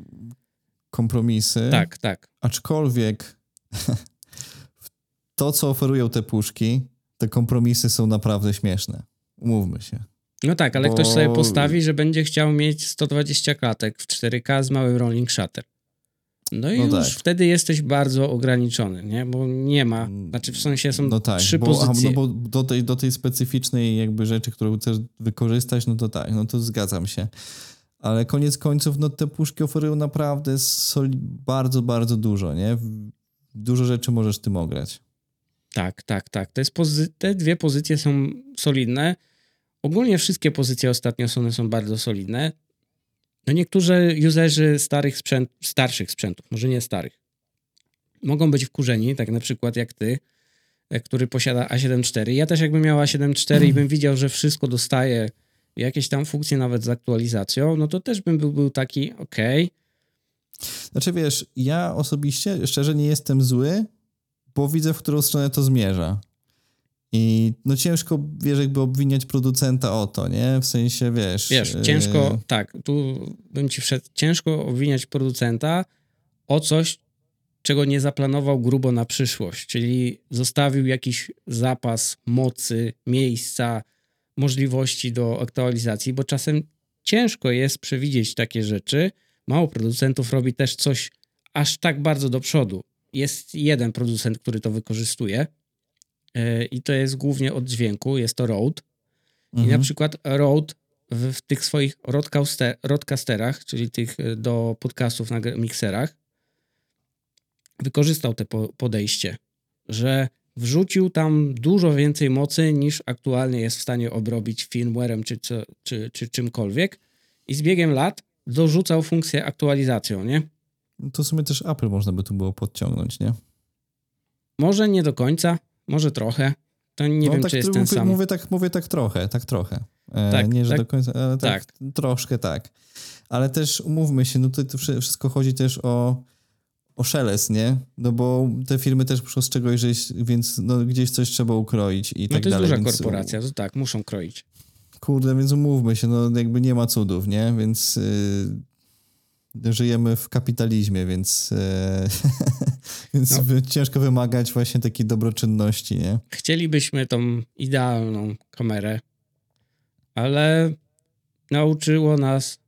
Kompromisy. Tak, tak. Aczkolwiek [LAUGHS] to, co oferują te puszki, te kompromisy są naprawdę śmieszne. Umówmy się. No tak, ale Bo- ktoś sobie postawi, że będzie chciał mieć 120 klatek w 4K z małym rolling shutter. No i No już tak. wtedy jesteś bardzo ograniczony, nie? Bo nie ma, znaczy w sensie są No tak, trzy bo, pozycje. A, no bo do tej, do tej specyficznej jakby rzeczy, którą chcesz wykorzystać, no to tak, no to zgadzam się. Ale koniec końców, no te puszki oferują naprawdę soli- bardzo, bardzo dużo, nie? Dużo rzeczy możesz tym ograć. Tak, tak, tak. To jest pozy- te dwie pozycje są solidne. Ogólnie wszystkie pozycje ostatnio są, one są bardzo solidne. No niektórzy userzy starych sprzęt, starszych sprzętów, może nie starych, mogą być wkurzeni, tak na przykład jak ty, e, który posiada A7 IV. Ja też jakbym miał A7 IV i bym widział, że wszystko dostaje, jakieś tam funkcje nawet z aktualizacją, no to też bym był, był taki, okej, Znaczy wiesz, ja osobiście szczerze nie jestem zły, bo widzę, w którą stronę to zmierza. I no ciężko, wiesz, jakby obwiniać producenta o to, nie? W sensie, wiesz... Wiesz, yy, ciężko, tak, tu bym ci wszedł, ciężko obwiniać producenta o coś, czego nie zaplanował grubo na przyszłość, czyli zostawił jakiś zapas mocy, miejsca, możliwości do aktualizacji, bo czasem ciężko jest przewidzieć takie rzeczy. Mało producentów robi też coś aż tak bardzo do przodu. Jest jeden producent, który to wykorzystuje yy, i to jest głównie od dźwięku, jest to Rode. I na mhm. przykład Rode w, w tych swoich roadcaster, roadcasterach, czyli tych e, do podcastów na mikserach, wykorzystał to po, podejście, że wrzucił tam dużo więcej mocy niż aktualnie jest w stanie obrobić firmwarem czy, co, czy, czy czymkolwiek i z biegiem lat dorzucał funkcję aktualizacją, nie? To w sumie też Apple można by tu było podciągnąć, nie? Może nie do końca, może trochę. To nie no, wiem, tak, czy jest mówię, ten sam. Mówię tak, mówię tak trochę, tak trochę. E, Tak, nie, że tak, do końca, ale tak, troszkę tak. Ale też umówmy się, no to, to wszystko chodzi też o, o szelest, nie? No bo te firmy też muszą z czegoś żyć, więc no, gdzieś coś trzeba ukroić i no tak to jest dalej. duża korporacja, to tak, muszą kroić. Kurde, więc umówmy się, no jakby nie ma cudów, nie? Więc yy, żyjemy w kapitalizmie, więc, yy, [LAUGHS] więc No. ciężko wymagać właśnie takiej dobroczynności, nie? Chcielibyśmy tą idealną kamerę, ale nauczyło nas,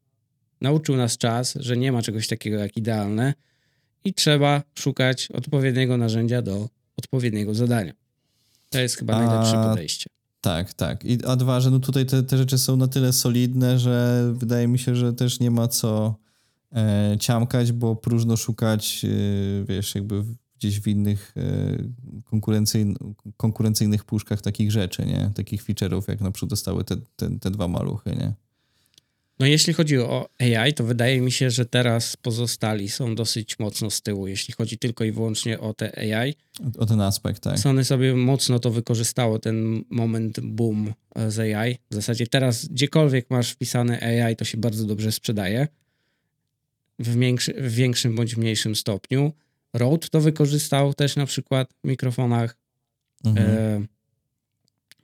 nauczył nas czas, że nie ma czegoś takiego jak idealne i trzeba szukać odpowiedniego narzędzia do odpowiedniego zadania. To jest chyba A- najlepsze podejście. Tak, tak. I, a dwa, że no tutaj te, te rzeczy są na tyle solidne, że wydaje mi się, że też nie ma co e, ciamkać, bo próżno szukać, e, wiesz, jakby gdzieś w innych e, konkurencyjn, konkurencyjnych puszkach takich rzeczy, nie? Takich feature'ów, jak na przykład dostały te, te, te dwa maluchy, nie? No jeśli chodzi o AI, to wydaje mi się, że teraz pozostali są dosyć mocno z tyłu, jeśli chodzi tylko i wyłącznie o te AI. O, o ten aspekt, tak. Sony sobie mocno to wykorzystało, ten moment boom z AI. W zasadzie teraz gdziekolwiek masz wpisane AI, to się bardzo dobrze sprzedaje. W, większy, w większym bądź mniejszym stopniu. Rode to wykorzystał też na przykład w mikrofonach. Mhm. E,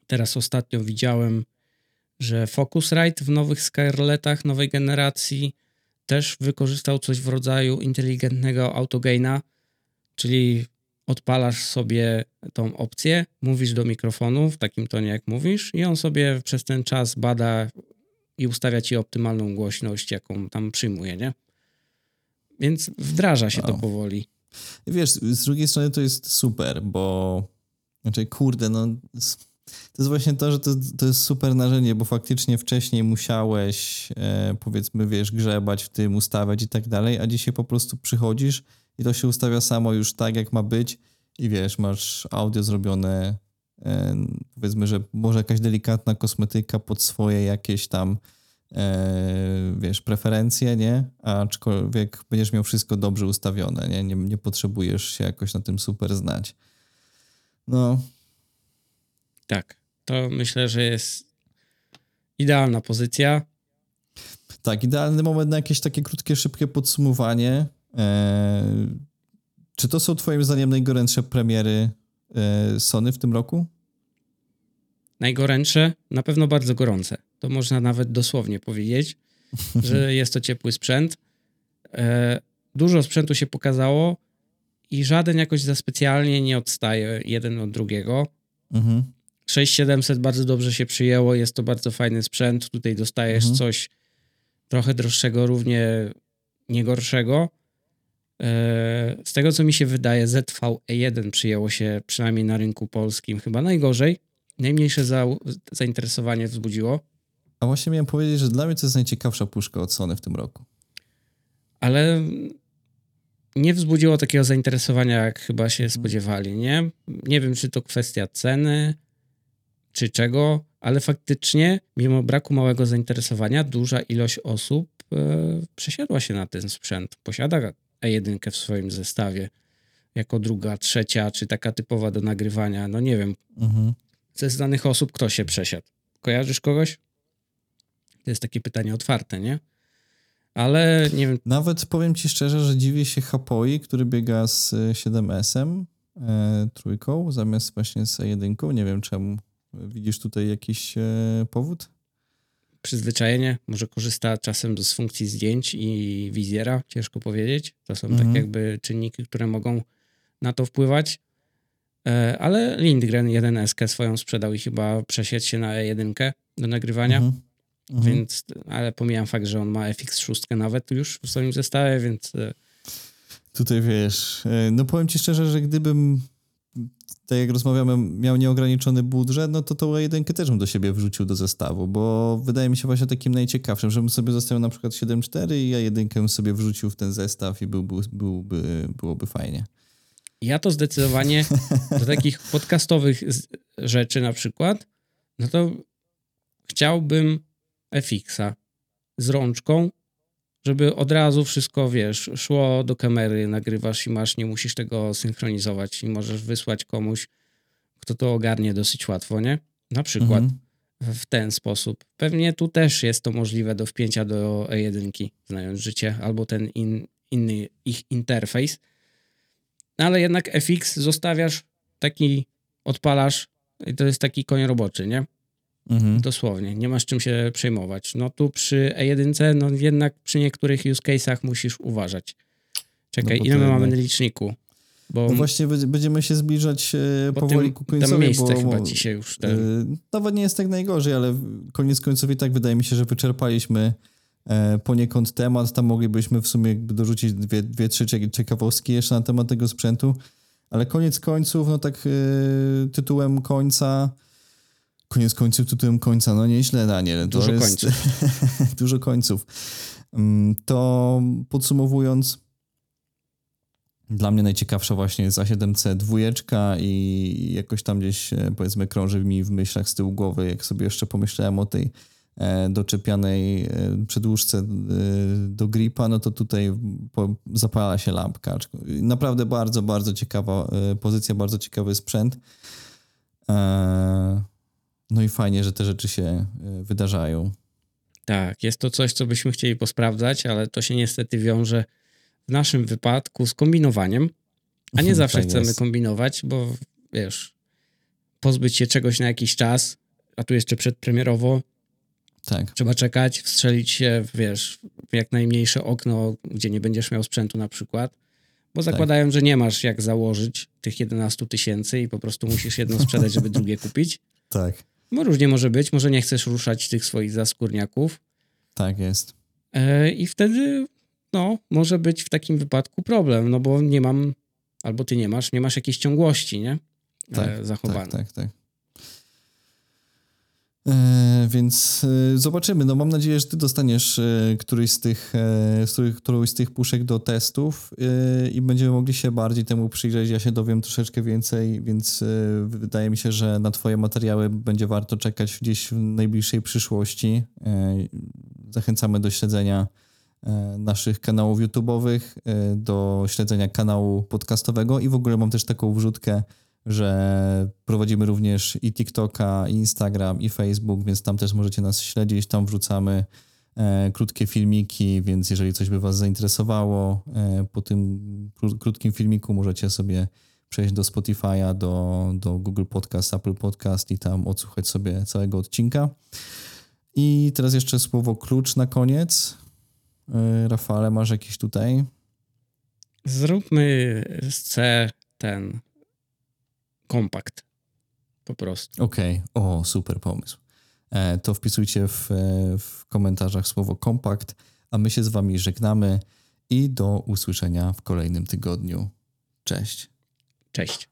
teraz ostatnio widziałem, że Focusrite w nowych Scarlettach nowej generacji też wykorzystał coś w rodzaju inteligentnego autogaina, czyli odpalasz sobie tą opcję, mówisz do mikrofonu w takim tonie jak mówisz i on sobie przez ten czas bada i ustawia ci optymalną głośność, jaką tam przyjmuje, nie? Więc wdraża się to Wow. powoli. Wiesz, z drugiej strony to jest super, bo znaczy, kurde, no to jest właśnie to, że to, to jest super narzędzie, bo faktycznie wcześniej musiałeś, e, powiedzmy, wiesz, grzebać w tym, ustawiać i tak dalej, a dzisiaj po prostu przychodzisz i to się ustawia samo już tak, jak ma być i wiesz, masz audio zrobione, e, powiedzmy, że może jakaś delikatna kosmetyka pod swoje jakieś tam wiesz, preferencje, nie? Aczkolwiek będziesz miał wszystko dobrze ustawione, nie? nie? Nie potrzebujesz się jakoś na tym super znać. No, Tak, to myślę, że jest idealna pozycja. tak, idealny moment na jakieś takie krótkie, szybkie podsumowanie. E, czy to są twoim zdaniem najgorętsze premiery e, Sony w tym roku? Najgorętsze, na pewno bardzo gorące. To można nawet dosłownie powiedzieć, [LAUGHS] że jest to ciepły sprzęt. E, dużo sprzętu się pokazało i żaden jakoś za specjalnie nie odstaje jeden od drugiego. Mhm. 6700 bardzo dobrze się przyjęło, jest to bardzo fajny sprzęt. Tutaj dostajesz Mhm. coś trochę droższego, równie nie gorszego. E, Z tego co mi się wydaje, ZV-E1 przyjęło się przynajmniej na rynku polskim chyba najgorzej. Najmniejsze za, zainteresowanie wzbudziło, A właśnie miałem powiedzieć, że dla mnie to jest najciekawsza puszka od Sony w tym roku. ale nie wzbudziło takiego zainteresowania, jak chyba się spodziewali, nie? Nie wiem, czy to kwestia ceny, czy czego, ale faktycznie, mimo braku małego zainteresowania, duża ilość osób e, przesiadła się na ten sprzęt. Posiada E1 w swoim zestawie jako druga, trzecia, czy taka typowa do nagrywania. No nie wiem, Mhm. ze znanych osób kto się przesiadł. Kojarzysz kogoś? To jest takie pytanie otwarte, nie? Ale nie wiem, Nawet powiem ci szczerze, że dziwię się Hapoi, który biega z y, 7S-em, e, trójką, zamiast właśnie z E1. Nie wiem czemu. Widzisz tutaj jakiś e, powód? przyzwyczajenie, może korzysta czasem z funkcji zdjęć i wizjera, ciężko powiedzieć. To są Mhm. tak jakby czynniki, które mogą na to wpływać. E, Ale Lindgren 1S swoją sprzedał i chyba przesiedł się na E1 do nagrywania, Mhm. Mhm. więc, ale pomijam fakt, że on ma FX6 nawet już w swoim zestawie, więc e, Tutaj wiesz, e, no powiem ci szczerze, że gdybym tak jak rozmawiamy, miał nieograniczony budżet, no to tą jedynkę też bym do siebie wrzucił do zestawu, bo wydaje mi się właśnie takim najciekawszym, żebym sobie zostawił na przykład 7.4 i ja jedynkę sobie wrzucił w ten zestaw i był, był, byłby, byłoby fajnie. Ja to zdecydowanie [LAUGHS] do takich podcastowych rzeczy na przykład, no to chciałbym FX-a z rączką, żeby od razu wszystko, wiesz, szło do kamery, nagrywasz i masz, nie musisz tego synchronizować i możesz wysłać komuś, kto to ogarnie dosyć łatwo, nie? Na przykład mhm. w ten sposób. Pewnie tu też jest to możliwe do wpięcia do E1, znając życie, albo ten in, inny ich interfejs. No ale jednak FX zostawiasz taki, odpalasz i to jest taki koń roboczy, nie? Mhm. Dosłownie, nie masz czym się przejmować. No tu przy E1, no jednak przy niektórych use case'ach musisz uważać. Czekaj, no ile my mamy na liczniku? Bo no właśnie będziemy się zbliżać e, powoli tym, ku końcowi, miejsce bo, chyba się już... Ten... E, nawet nie jest tak najgorzej, ale koniec końców i tak wydaje mi się, że wyczerpaliśmy e, poniekąd temat. Tam moglibyśmy w sumie dorzucić dwie, dwie trzy ciekawostki jeszcze na temat tego sprzętu, ale koniec końców, no tak tytułem końca Koniec końców tytułem końca, no nieźle Daniel. To dużo jest... końców. [LAUGHS] dużo końców. Mm, to podsumowując, dla mnie najciekawsza właśnie jest A7C dwójeczka i jakoś tam gdzieś e, powiedzmy krąży mi w myślach z tyłu głowy, jak sobie jeszcze pomyślałem o tej e, doczepianej e, przedłużce do gripa, no to tutaj zapala się lampka. Naprawdę bardzo, bardzo ciekawa pozycja, bardzo ciekawy sprzęt. No i fajnie, że te rzeczy się e, wydarzają. Tak, jest to coś, co byśmy chcieli posprawdzać, ale to się niestety wiąże w naszym wypadku z kombinowaniem, a nie [LAUGHS] zawsze tak chcemy jest. kombinować, bo wiesz, pozbyć się czegoś na jakiś czas, a tu jeszcze przedpremierowo. Tak. Trzeba czekać, wstrzelić się, wiesz, w jak najmniejsze okno, gdzie nie będziesz miał sprzętu na przykład, bo zakładają, tak. że nie masz jak założyć tych 11 tysięcy i po prostu musisz jedno sprzedać, żeby drugie kupić. [LAUGHS] Tak. Bo różnie może być, może nie chcesz ruszać tych swoich zaskórniaków. Tak jest. E, I wtedy, no, może być w takim wypadku problem, no bo nie mam, albo ty nie masz, nie masz jakiejś ciągłości, nie? E, tak, e, zachowanej. Tak, tak, tak. E, więc e, zobaczymy. No mam nadzieję, że ty dostaniesz e, któryś z tych, którąś z tych puszek do testów i będziemy mogli się bardziej temu przyjrzeć. Ja się dowiem troszeczkę więcej, więc wydaje mi się, że na twoje materiały będzie warto czekać gdzieś w najbliższej przyszłości. Zachęcamy do śledzenia naszych kanałów YouTube'owych, do śledzenia kanału podcastowego i w ogóle mam też taką wrzutkę że prowadzimy również i TikToka, i Instagram, i Facebook, więc tam też możecie nas śledzić. Tam wrzucamy e, krótkie filmiki, więc jeżeli coś by Was zainteresowało, e, po tym krótkim filmiku możecie sobie przejść do Spotify'a, do, do Google Podcast, Apple Podcast i tam odsłuchać sobie całego odcinka. I teraz jeszcze słowo klucz na koniec. E, Rafale, masz jakiś tutaj? Zróbmy C ten kompakt. Po prostu. Okej, okay. o, super pomysł. E, to wpisujcie w, e, w komentarzach słowo kompakt, a my się z wami żegnamy i do usłyszenia w kolejnym tygodniu. Cześć. Cześć.